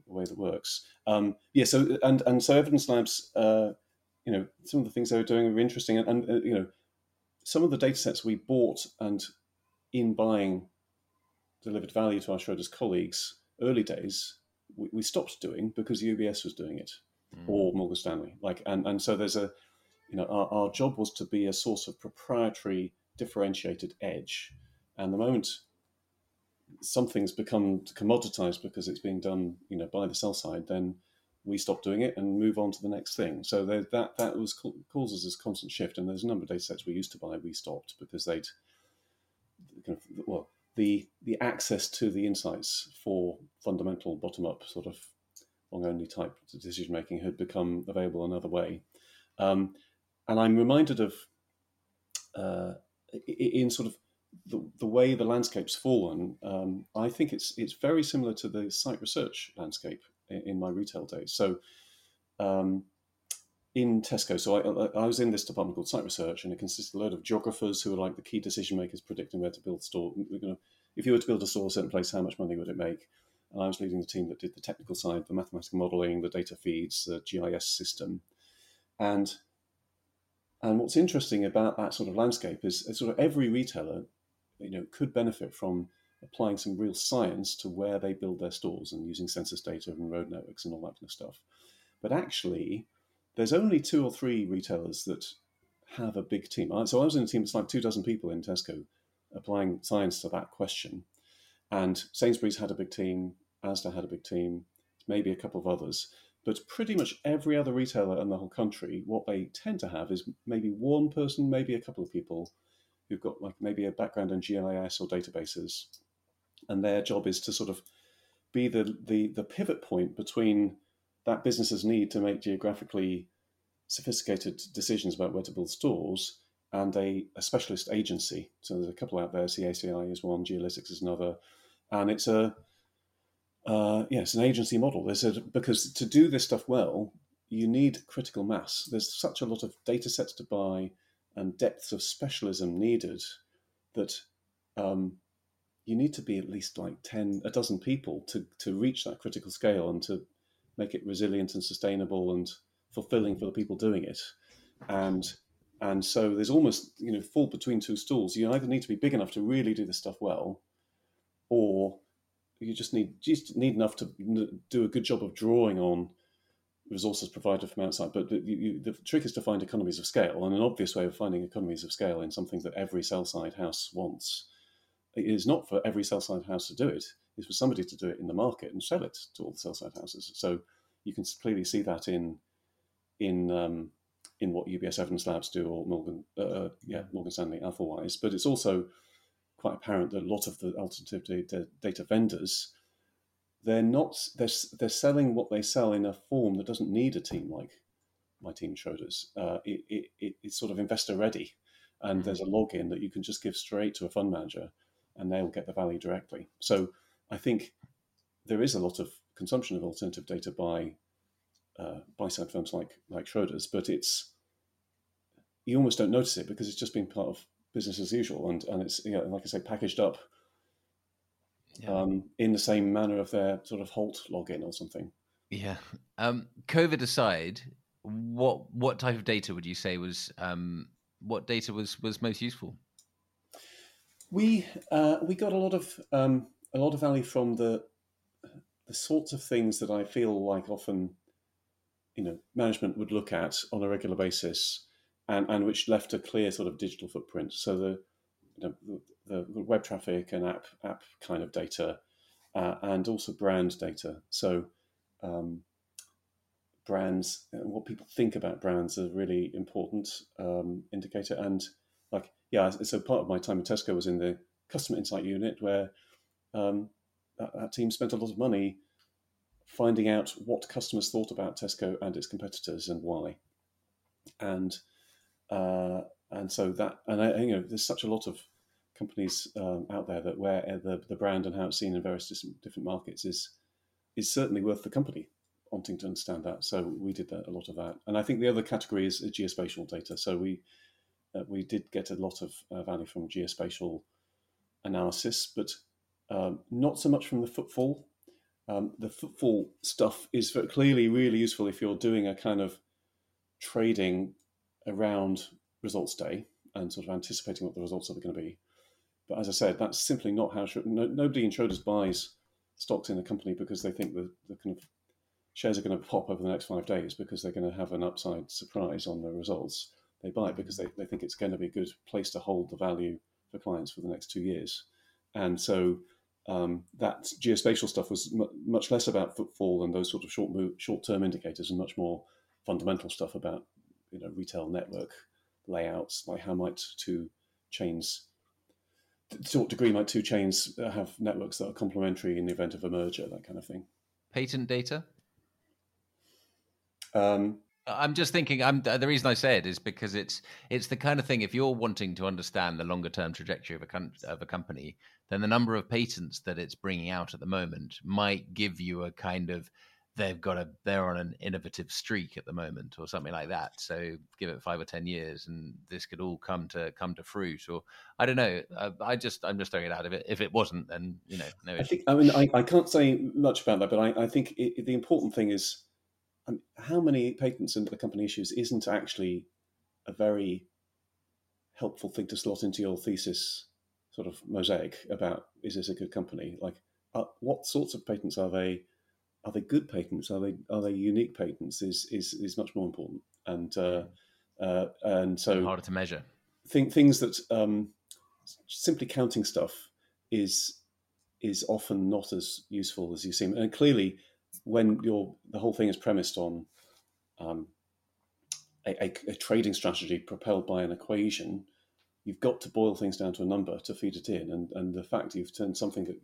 the way that works. Um, yeah. So and and so Evidence Labs, uh, you know, some of the things they were doing were interesting, and, and uh, you know, some of the data sets we bought and in buying delivered value to our Schroders colleagues early days we, we stopped doing because UBS was doing it mm. or Morgan Stanley. Like, and, and so there's a, you know, our, our job was to be a source of proprietary differentiated edge. And the moment something's become commoditized because it's being done, you know, by the sell side, then we stop doing it and move on to the next thing. So that that was causes this constant shift. And there's a number of data sets we used to buy we stopped because they'd kind of, well the the access to the insights for fundamental bottom up sort of long only type decision making had become available another way. Um, and I'm reminded of uh, in sort of the, the way the landscape's fallen. Um, I think it's it's very similar to the site research landscape in, in my retail days. So um, in Tesco. So I, I, was in this department called site research, and it consists of a load of geographers who are like the key decision makers predicting where to build store. You know, if you were to build a store a certain place, how much money would it make? And I was leading the team that did the technical side, the mathematical modelling, the data feeds, the GIS system, and and what's interesting about that sort of landscape is, sort of every retailer, you know, could benefit from applying some real science to where they build their stores and using census data and road networks and all that kind of stuff. But actually, there's only two or three retailers that have a big team. So I was in a team that's like two dozen people in Tesco applying science to that question. And Sainsbury's had a big team, Asda had a big team, maybe a couple of others. But pretty much every other retailer in the whole country, what they tend to have is maybe one person, maybe a couple of people who've got like maybe a background in GIS or databases. And their job is to sort of be the, the, the pivot point between that business's need to make geographically sophisticated decisions about where to build stores and a, a, specialist agency. So there's a couple out there. CACI is one, GeoLytix is another, and it's a uh, yeah, an agency model. There's a because to do this stuff well, you need critical mass. There's such a lot of data sets to buy and depths of specialism needed that um, you need to be at least like 10 a dozen people to to reach that critical scale and to make it resilient and sustainable and fulfilling for the people doing it. And and so there's almost you know fall between two stools. You either need to be big enough to really do this stuff well, or you just need just need enough to do a good job of drawing on resources provided from outside. But the, you, the trick is to find economies of scale, and an obvious way of finding economies of scale in something that every sell side house wants is not for every sell side house to do it, is for somebody to do it in the market and sell it to all the sell side houses. So you can clearly see that in in um, in what UBS Evidence Labs do or Morgan uh, uh, yeah Morgan Stanley Alphawise, but it's also quite apparent that a lot of the alternative data, data vendors they're not they're, they're selling what they sell in a form that doesn't need a team like my team Schroders. Uh, it, it, it, it's sort of investor ready, and mm-hmm. there's a login that you can just give straight to a fund manager, and they'll get the value directly. So I think there is a lot of consumption of alternative data by uh, buy side firms like like Schroders, but it's you almost don't notice it because it's just been part of business as usual, and and it's yeah, like I say, packaged up yeah. um, in the same manner of their sort of Halt login or something. Yeah. Um, COVID aside, what what type of data would you say was um, what data was was most useful? We uh, we got a lot of um, a lot of value from the the sorts of things that I feel like often, you know, management would look at on a regular basis, and, and which left a clear sort of digital footprint. So the the, the web traffic and app app kind of data, uh, and also brand data. So um, brands what people think about brands is a really important um, indicator. And like, yeah, so part of my time at Tesco was in the customer insight unit where um, that, that, team spent a lot of money finding out what customers thought about Tesco and its competitors and why. And uh, and so that and I, you know there's such a lot of companies um, out there that where the, the brand and how it's seen in various different, markets is is certainly worth the company wanting to understand that. So we did that, a lot of that, and I think the other category is geospatial data. So we uh, we did get a lot of uh, value from geospatial analysis, but um, not so much from the footfall. Um, the footfall stuff is clearly really useful if you're doing a kind of trading around results day and sort of anticipating what the results are going to be. But as I said, that's simply not how no, nobody in Schroders buys stocks in a company because they think the, the kind of shares are going to pop over the next five days because they're going to have an upside surprise on the results. They buy it because they, they think it's going to be a good place to hold the value for clients for the next two years. And so um, that geospatial stuff was m- much less about footfall and those sort of short move, short term indicators, and much more fundamental stuff about you know retail network layouts, like how might two chains, to what degree might two chains have networks that are complementary in the event of a merger, that kind of thing. Patent data. Um, I'm just thinking. I'm the reason I say it is because it's it's the kind of thing. If you're wanting to understand the longer term trajectory of a of a company, then the number of patents that it's bringing out at the moment might give you a kind of they've got a they're on an innovative streak at the moment or something like that so give it five or ten years and this could all come to come to fruit or i don't know i, I just i'm just throwing it out. Of it if it wasn't then you know no i think i mean i, I can't say much about that but i, I think it, the important thing is um, how many patents and the company issues isn't actually a very helpful thing to slot into your thesis sort of mosaic about is this a good company? Like uh, what sorts of patents are they are they good patents? Are they are they unique patents? Is is is much more important, and uh, uh, and so harder to measure. Think, things that um, simply counting stuff is is often not as useful as you seem, and clearly, when your the whole thing is premised on um, a, a, a trading strategy propelled by an equation, you've got to boil things down to a number to feed it in, and and the fact you've turned something that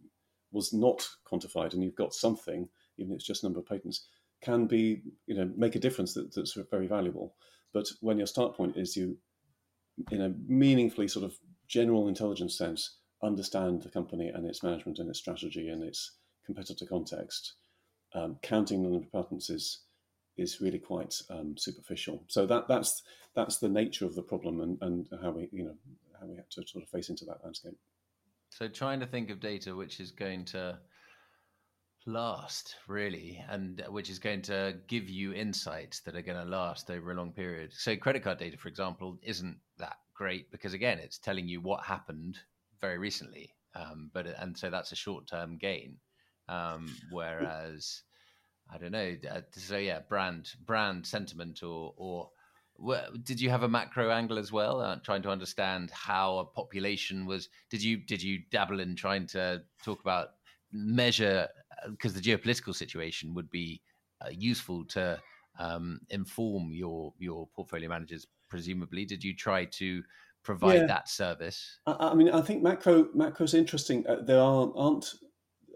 was not quantified and you've got something even if it's just number of patents, can be you know make a difference that, that's very valuable. But when your start point is you, in a meaningfully sort of general intelligence sense, understand the company and its management and its strategy and its competitor context, um, counting the number of patents is is really quite um, superficial. So that that's that's the nature of the problem and, and how we you know how we have to sort of face into that landscape. So trying to think of data which is going to last really and uh, which is going to give you insights that are going to last over a long period. So credit card data for example isn't that great because again it's telling you what happened very recently um, but and so that's a short-term gain um, whereas i don't know uh, so yeah brand brand sentiment or or did you have a macro angle as well uh, trying to understand how a population was did you did you dabble in trying to talk about measure because the geopolitical situation would be uh, useful to um, inform your your portfolio managers. Presumably, did you try to provide yeah. that service? I, I, mean, I think macro macro is interesting. Uh, there are, aren't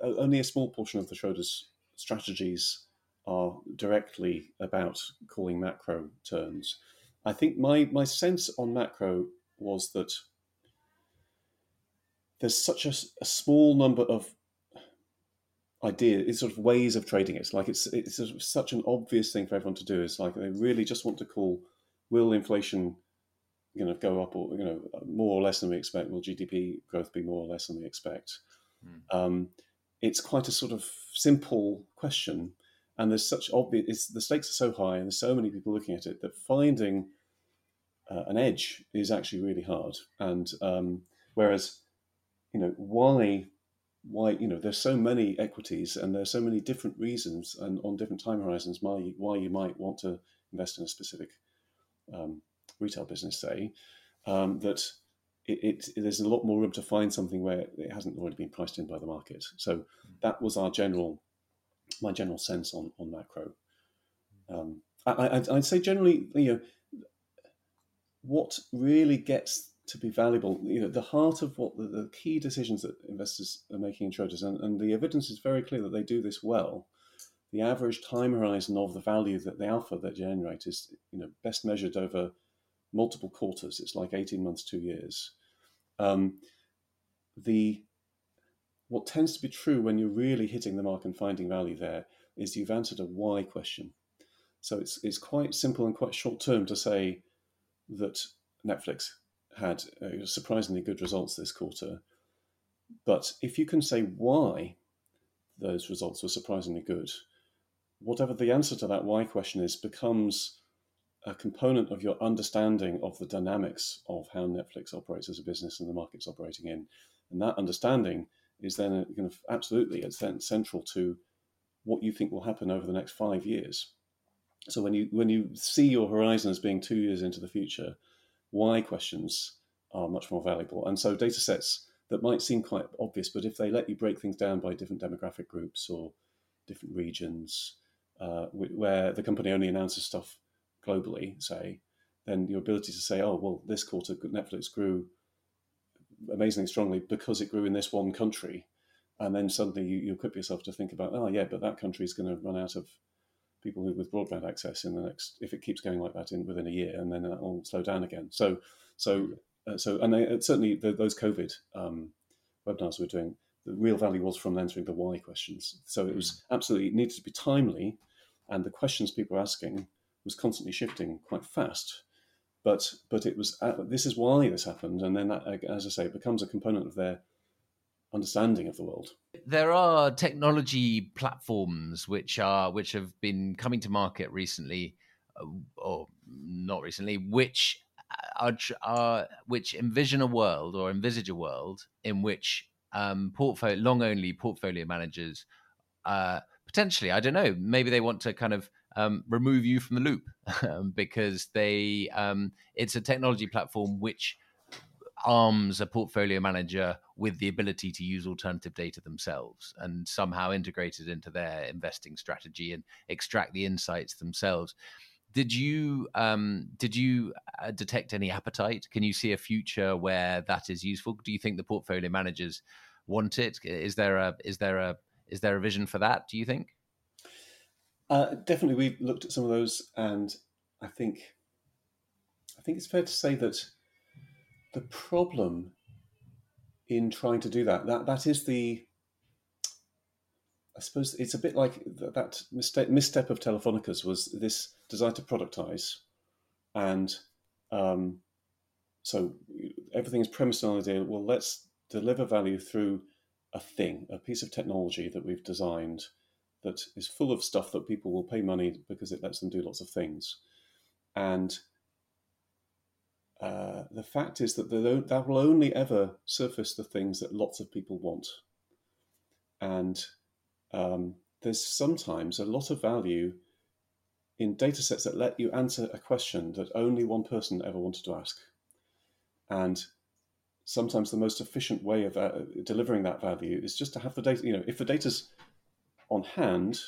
uh, only a small portion of the Schroders strategies are directly about calling macro turns. I think my my sense on macro was that there's such a, a small number of idea it's sort of ways of trading. It's like it's it's sort of such an obvious thing for everyone to do. It's like they really just want to call will inflation you know go up or you know more or less than we expect? Will gdp growth be more or less than we expect? Mm. um, it's quite a sort of simple question and there's such obvious the stakes are so high and there's so many people looking at it that finding uh, an edge is actually really hard. And um, whereas you know why why you know there's so many equities and there's so many different reasons and on different time horizons why you, why you might want to invest in a specific um, retail business, say um, that it, it, there's a lot more room to find something where it hasn't already been priced in by the market. So that was our general my general sense on on macro. Um, I, would say generally, you know, what really gets to be valuable. You know, the heart of what the, the key decisions that investors are making in Schroders, and, and the evidence is very clear that they do this well. The average time horizon of the value that the alpha that generate is, you know, best measured over multiple quarters. It's like eighteen months, two years. Um, the what tends to be true when you're really hitting the mark and finding value there is you've answered a why question. So it's it's quite simple and quite short term to say that Netflix had uh, surprisingly good results this quarter. But if you can say why those results were surprisingly good, whatever the answer to that why question is becomes a component of your understanding of the dynamics of how Netflix operates as a business and the market's operating in. And that understanding is then kind of absolutely it's then central to what you think will happen over the next five years. So when you when you see your horizon as being two years into the future, why questions are much more valuable. And so data sets that might seem quite obvious, but if they let you break things down by different demographic groups or different regions, uh, where the company only announces stuff globally, say, then your ability to say, oh, well, this quarter Netflix grew amazingly strongly because it grew in this one country. And then suddenly you, you equip yourself to think about, oh, yeah, but that country is going to run out of people who, with broadband access in the next if it keeps going like that in within a year, and then that will slow down again. So so uh, so and they, certainly the, those COVID um, webinars we're doing the real value was from answering the why questions. So it was absolutely it needed to be timely, and the questions people were asking was constantly shifting quite fast. But but it was uh, this is why this happened, and then that, as I say, it becomes a component of their understanding of the world. There are technology platforms which are which have been coming to market recently, uh, or not recently, which are, are which envision a world or envisage a world in which um, portfolio long only portfolio managers uh, potentially I don't know maybe they want to kind of um, remove you from the loop [laughs] because they um, it's a technology platform which arms a portfolio manager with the ability to use alternative data themselves and somehow integrate it into their investing strategy and extract the insights themselves. Did you um, did you uh, detect any appetite? Can you see a future where that is useful? Do you think the portfolio managers want it? Is there a is there a is there a vision for that? Do you think? Uh, definitely, we've looked at some of those, and I think I think it's fair to say that the problem in trying to do that that that is the I suppose it's a bit like that mistake, misstep of Telefonica's was this desire to productize, and um, so everything is premised on the idea. Well, let's deliver value through a thing, a piece of technology that we've designed that is full of stuff that people will pay money because it lets them do lots of things, and uh, the fact is that that will only ever surface the things that lots of people want. And um, there's sometimes a lot of value in data sets that let you answer a question that only one person ever wanted to ask. And sometimes the most efficient way of uh, delivering that value is just to have the data. You know, if the data's on hand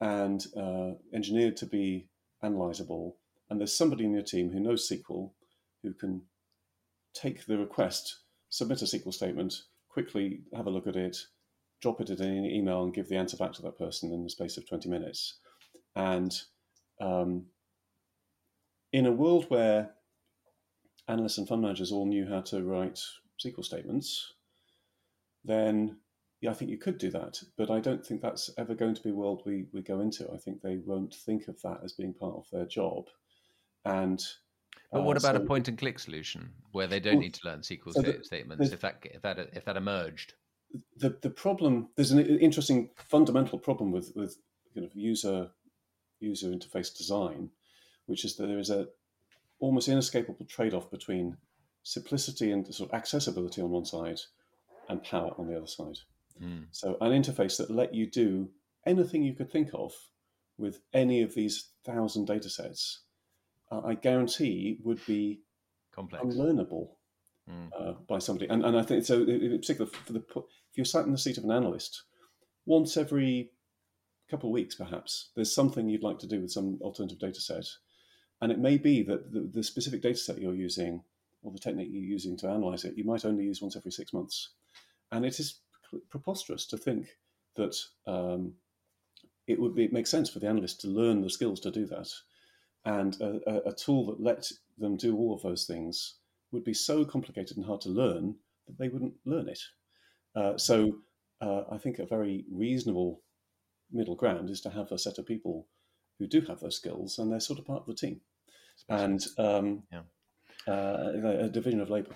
and uh, engineered to be analyzable, and there's somebody in your team who knows SQL who can take the request, submit a SQL statement, quickly have a look at it, drop it in an email, and give the answer back to that person in the space of 20 minutes. And um, in a world where analysts and fund managers all knew how to write SQL statements, then yeah, I think you could do that. But I don't think that's ever going to be a world we, we go into. I think they won't think of that as being part of their job. And but what uh, about so, a point and click solution where they don't well, need to learn SQL so the, statements if that if that if that emerged? The the problem there's an interesting fundamental problem with with kind of user user interface design, which is that there is a almost inescapable trade off between simplicity and sort of accessibility on one side and power on the other side. Mm. So an interface that let you do anything you could think of with any of these thousand data sets uh, I guarantee would be complex, unlearnable mm. uh, by somebody. And, and I think so. In particular, for the if you're sat in the seat of an analyst, once every couple of weeks, perhaps there's something you'd like to do with some alternative data set, and it may be that the, the specific data set you're using or the technique you're using to analyze it, you might only use once every six months, and it is preposterous to think that um, it would be, make sense for the analyst to learn the skills to do that and a, a, tool that let them do all of those things would be so complicated and hard to learn that they wouldn't learn it. Uh, so uh, I think a very reasonable middle ground is to have a set of people who do have those skills and they're sort of part of the team and um, yeah. uh, a division of labor.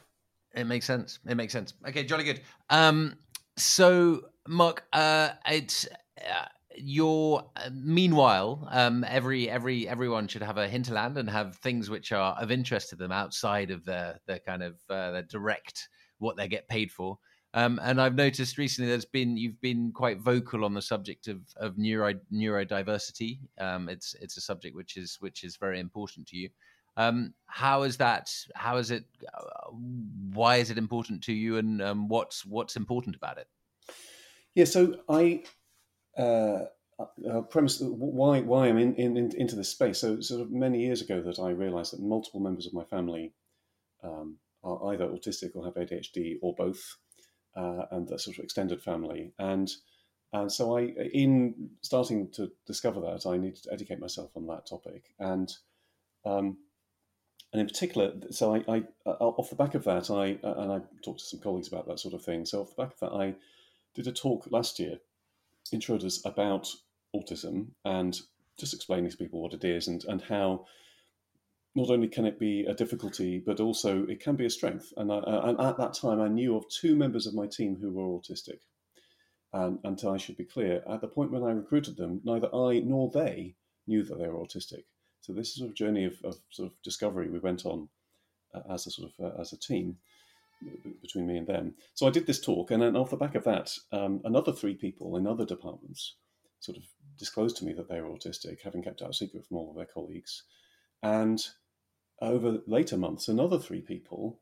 It makes sense. It makes sense. Okay, jolly good. Um, so, Mark, uh, it's uh, your uh, meanwhile um, every every everyone should have a hinterland and have things which are of interest to them outside of their their kind of uh, their direct what they get paid for um, and I've noticed recently there's been you've been quite vocal on the subject of of neuro neurodiversity. Um, it's it's a subject which is which is very important to you. Um, how is that? How is it? Uh, why is it important to you? And um, what's what's important about it? Yeah, so I uh, uh, premise why why I'm in, in, in, into this space. So sort of many years ago that I realised that multiple members of my family um, are either autistic or have ADHD or both, uh, and a sort of extended family. And and so I, in starting to discover that, I needed to educate myself on that topic. And um, and in particular, so I, I, off the back of that, I and I talked to some colleagues about that sort of thing. So off the back of that, I did a talk last year in Schroders about autism and just explaining to people what it is and, and how not only can it be a difficulty, but also it can be a strength. And, I, and at that time, I knew of two members of my team who were autistic. And, and I should be clear, at the point when I recruited them, neither I nor they knew that they were autistic. So this is a journey of, of sort of discovery we went on uh, as a sort of uh, as a team between me and them. So I did this talk, and then off the back of that, um, another three people in other departments sort of disclosed to me that they were autistic, having kept it a secret from all of their colleagues. And over later months, another three people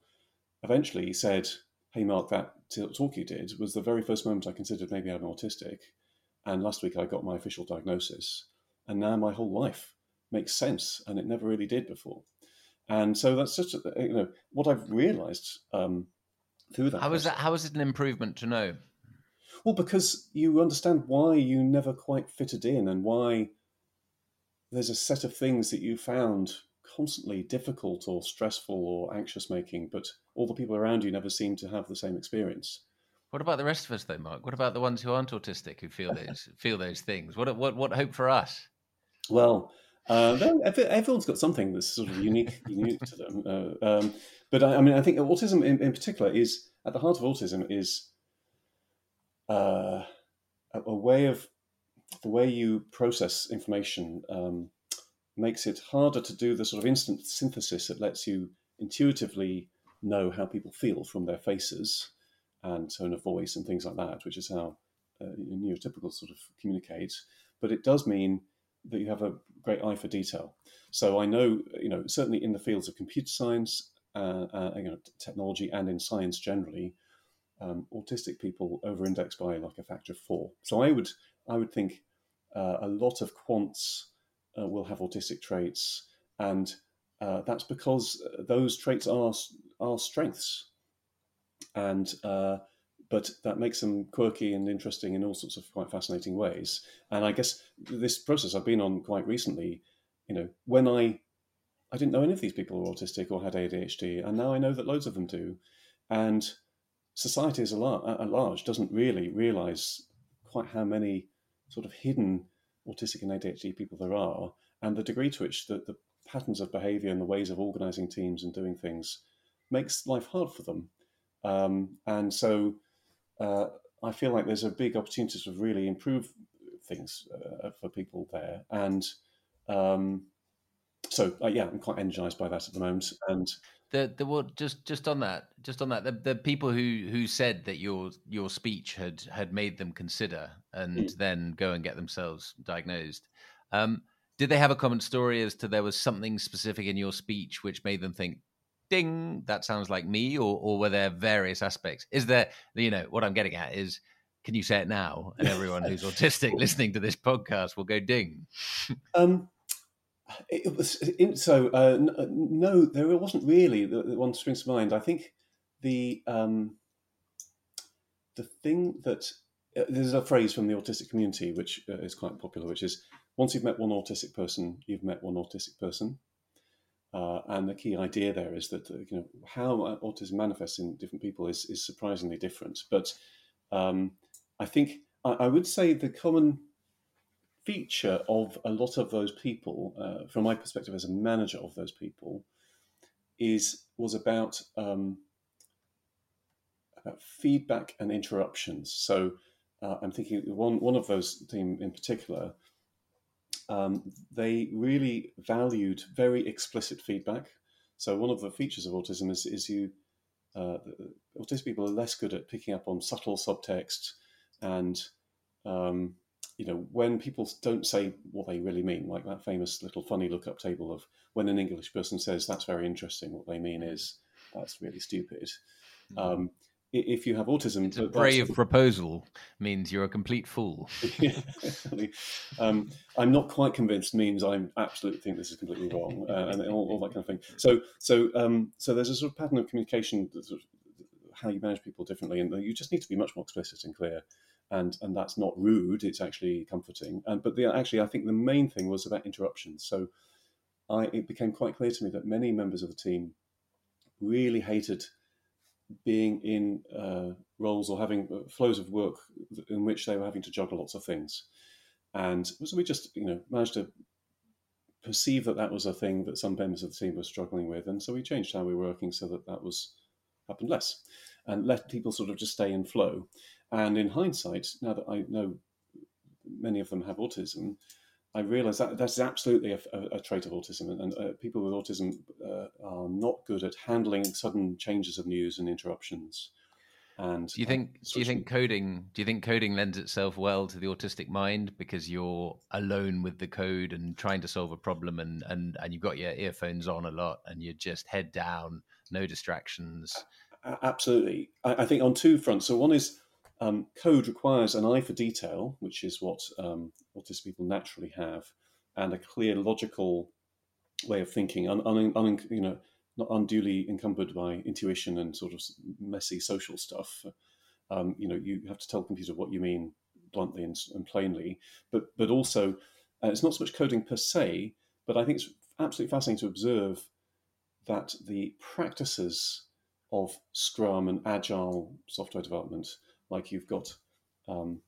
eventually said, Hey, Mark, that talk you did was the very first moment I considered maybe I'm autistic. And last week I got my official diagnosis. And now my whole life makes sense. And it never really did before. And so that's just, you know, what I've realized um, through that. How is that? How is it an improvement to know? Well, because you understand why you never quite fitted in and why there's a set of things that you found constantly difficult or stressful or anxious making, but all the people around you never seem to have the same experience. What about the rest of us, though, Mark? What about the ones who aren't autistic who feel those feel those things? What what what hope for us? Well, uh, everyone's got something that's sort of unique [laughs] unique to them. Uh, um, but I, I, mean, I think autism in, in, particular is at the heart of autism is uh, a, way of the way you process information. Um, makes it harder to do the sort of instant synthesis that lets you intuitively know how people feel from their faces and tone of voice and things like that, which is how uh, neurotypical sort of communicates. But it does mean that you have a great eye for detail. So I know, you know, certainly in the fields of computer science, uh, uh, you know, technology, and in science generally, um, autistic people over-index by like a factor of four. So I would, I would think uh, a lot of quants uh, will have autistic traits, and uh, that's because those traits are are strengths, and uh, but that makes them quirky and interesting in all sorts of quite fascinating ways. And I guess this process I've been on quite recently, you know, when I I didn't know any of these people were autistic or had ADHD, and now I know that loads of them do, and society as a large doesn't really realize quite how many sort of hidden autistic and ADHD people there are, and the degree to which the, the patterns of behavior and the ways of organizing teams and doing things makes life hard for them. Um, and so uh, I feel like there's a big opportunity to really improve things uh, for people there. And um, so, uh, yeah, I'm quite energized by that at the moment. And the the well, just just on that, just on that, the, the people who who said that your your speech had had made them consider and mm. then go and get themselves diagnosed. Um, did they have a common story as to there was something specific in your speech which made them think, "Ding, that sounds like me," or or were there various aspects? Is there, you know, what I'm getting at is, can you say it now? And everyone who's [laughs] autistic listening to this podcast will go, "Ding." [laughs] Um, it was in, so uh, uh, no, there wasn't really the, the one springs to mind. I think the um, the thing that uh, there's a phrase from the autistic community which uh, is quite popular, which is once you've met one autistic person, you've met one autistic person. Uh, and the key idea there is that uh, you know how autism manifests in different people is, is surprisingly different. But um, I think I, I, would say the common feature of a lot of those people, uh, from my perspective as a manager of those people, is was about um, about feedback and interruptions. So uh, I'm thinking one one of those team in particular. Um, they really valued very explicit feedback. So one of the features of autism is is you uh, autistic people are less good at picking up on subtle subtext and um, you know, when people don't say what they really mean, like that famous little funny look-up table of when an English person says that's very interesting, what they mean is that's really stupid. Mm-hmm. Um, if you have autism, it's a brave proposal means you're a complete fool. [laughs] um, I'm not quite convinced means I absolutely think this is completely wrong, uh, and all, all, that kind of thing. So, so, um, so there's a sort of pattern of communication, sort of how you manage people differently, and you just need to be much more explicit and clear and and that's not rude. It's actually comforting. And but the, actually, I think the main thing was about interruptions. So I it became quite clear to me that many members of the team really hated being in uh, roles or having uh, flows of work in which they were having to juggle lots of things. And so we just, you know, managed to perceive that that was a thing that some members of the team were struggling with. And so we changed how we were working so that that was happened less and let people sort of just stay in flow. And in hindsight, now that I know many of them have autism, I realize that that's absolutely a, a, a trait of autism, and, and uh, people with autism uh, are not good at handling sudden changes of news and interruptions. And do you think do you think coding do you think coding lends itself well to the autistic mind because you're alone with the code and trying to solve a problem and and and you've got your earphones on a lot and you're just head down, no distractions. Absolutely, I, I think on two fronts. So one is um, code requires an eye for detail, which is what um, autistic people naturally have, and a clear logical way of thinking, un, un, un, you know, not unduly encumbered by intuition and sort of messy social stuff. Um, you know, you have to tell the computer what you mean bluntly and, and plainly, but but also uh, it's not so much coding per se, but I think it's absolutely fascinating to observe that the practices of Scrum and Agile software development like you've got um,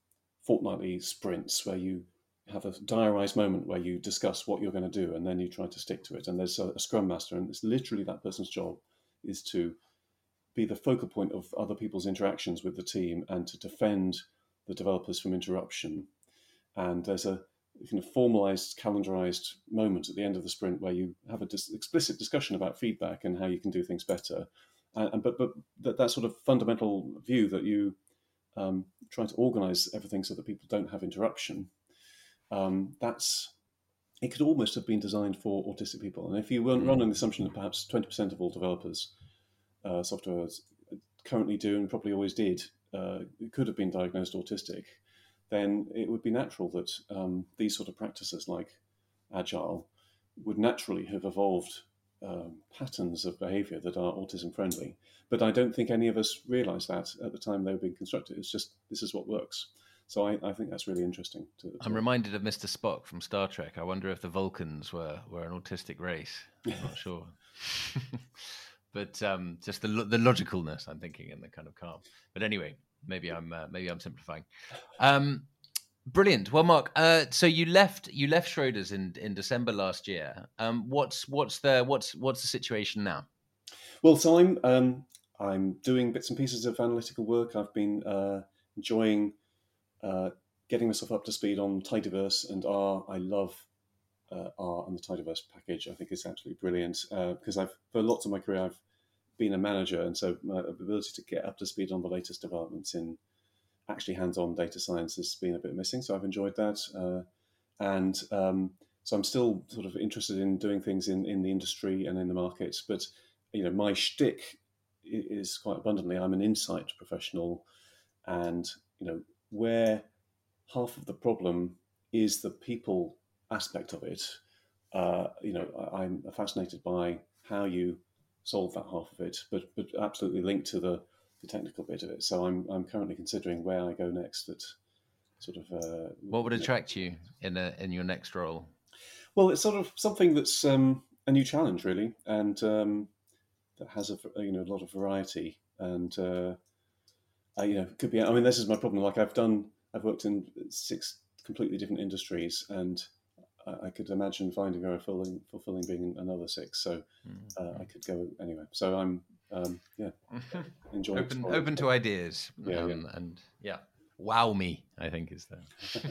fortnightly sprints where you have a diarized moment where you discuss what you're going to do and then you try to stick to it. And there's a, a scrum master, and it's literally that person's job is to be the focal point of other people's interactions with the team and to defend the developers from interruption. And there's a kind of formalized, calendarized moment at the end of the sprint where you have an dis- explicit discussion about feedback and how you can do things better. And, but but that, that sort of fundamental view that you um, trying to organize everything so that people don't have interruption. Um, that's it could almost have been designed for autistic people. And if you weren't mm. running the assumption that perhaps 20% of all developers uh, software currently do and probably always did uh, could have been diagnosed autistic, then it would be natural that um, these sort of practices like agile would naturally have evolved um, patterns of behavior that are autism friendly. But I don't think any of us realized that at the time they were being constructed. It's just this is what works. So I, I think that's really interesting. To, to I'm reminded of Mr. Spock from Star Trek. I wonder if the Vulcans were, were an autistic race. I'm not [laughs] sure. [laughs] but um, just the the logicalness, I'm thinking, and the kind of calm. But anyway, maybe I'm uh, maybe I'm simplifying. Um, Brilliant. Well, Mark, uh, so you left you left Schroders in in December last year. Um, what's what's the what's what's the situation now? Well, so I'm um, I'm doing bits and pieces of analytical work. I've been uh, enjoying uh, getting myself up to speed on Tidyverse and R. I love uh, R and the Tidyverse package. I think it's absolutely brilliant because uh, I've for lots of my career I've been a manager, and so my ability to get up to speed on the latest developments in actually hands-on data science has been a bit missing. So I've enjoyed that, uh, and um, so I'm still sort of interested in doing things in, in the industry and in the market. But you know, my shtick is quite abundantly I'm an insight professional, and you know where half of the problem is the people aspect of it. Uh, you know, I'm fascinated by how you solve that half of it, but but absolutely linked to the the technical bit of it. So I'm I'm currently considering where I go next. That sort of uh, what would attract you in a, in your next role? Well, it's sort of something that's um, a new challenge, really, and um, that has a you know a lot of variety, and uh, I, you know could be. I mean, this is my problem. Like I've done, I've worked in six completely different industries, and I, I could imagine finding very fulfilling, fulfilling being another six. So mm-hmm. uh, I could go anywhere. So I'm um, yeah, [laughs] enjoy open open to ideas. Yeah, um, and yeah, wow me. I think is the. [laughs]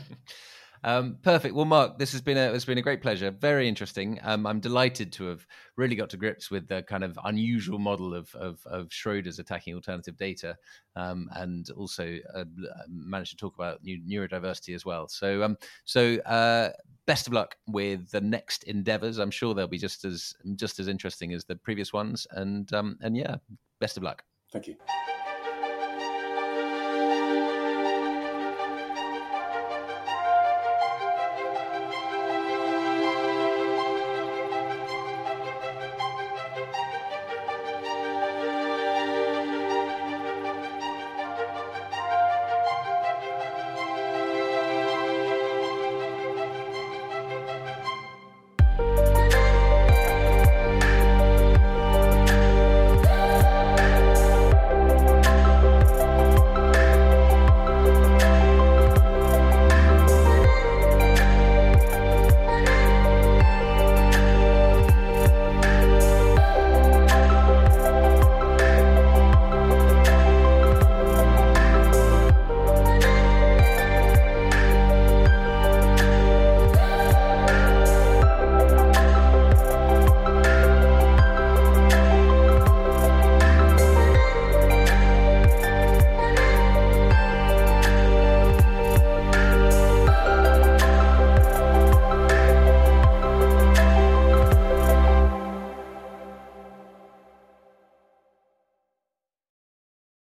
Um, perfect. Well, Mark, this has been a it's been a great pleasure. Very interesting. Um, I'm delighted to have really got to grips with the kind of unusual model of of, of Schroders attacking alternative data, um, and also uh, managed to talk about new, neurodiversity as well. So, um, so uh, best of luck with the next endeavors. I'm sure they'll be just as just as interesting as the previous ones. And um, and yeah, best of luck. Thank you.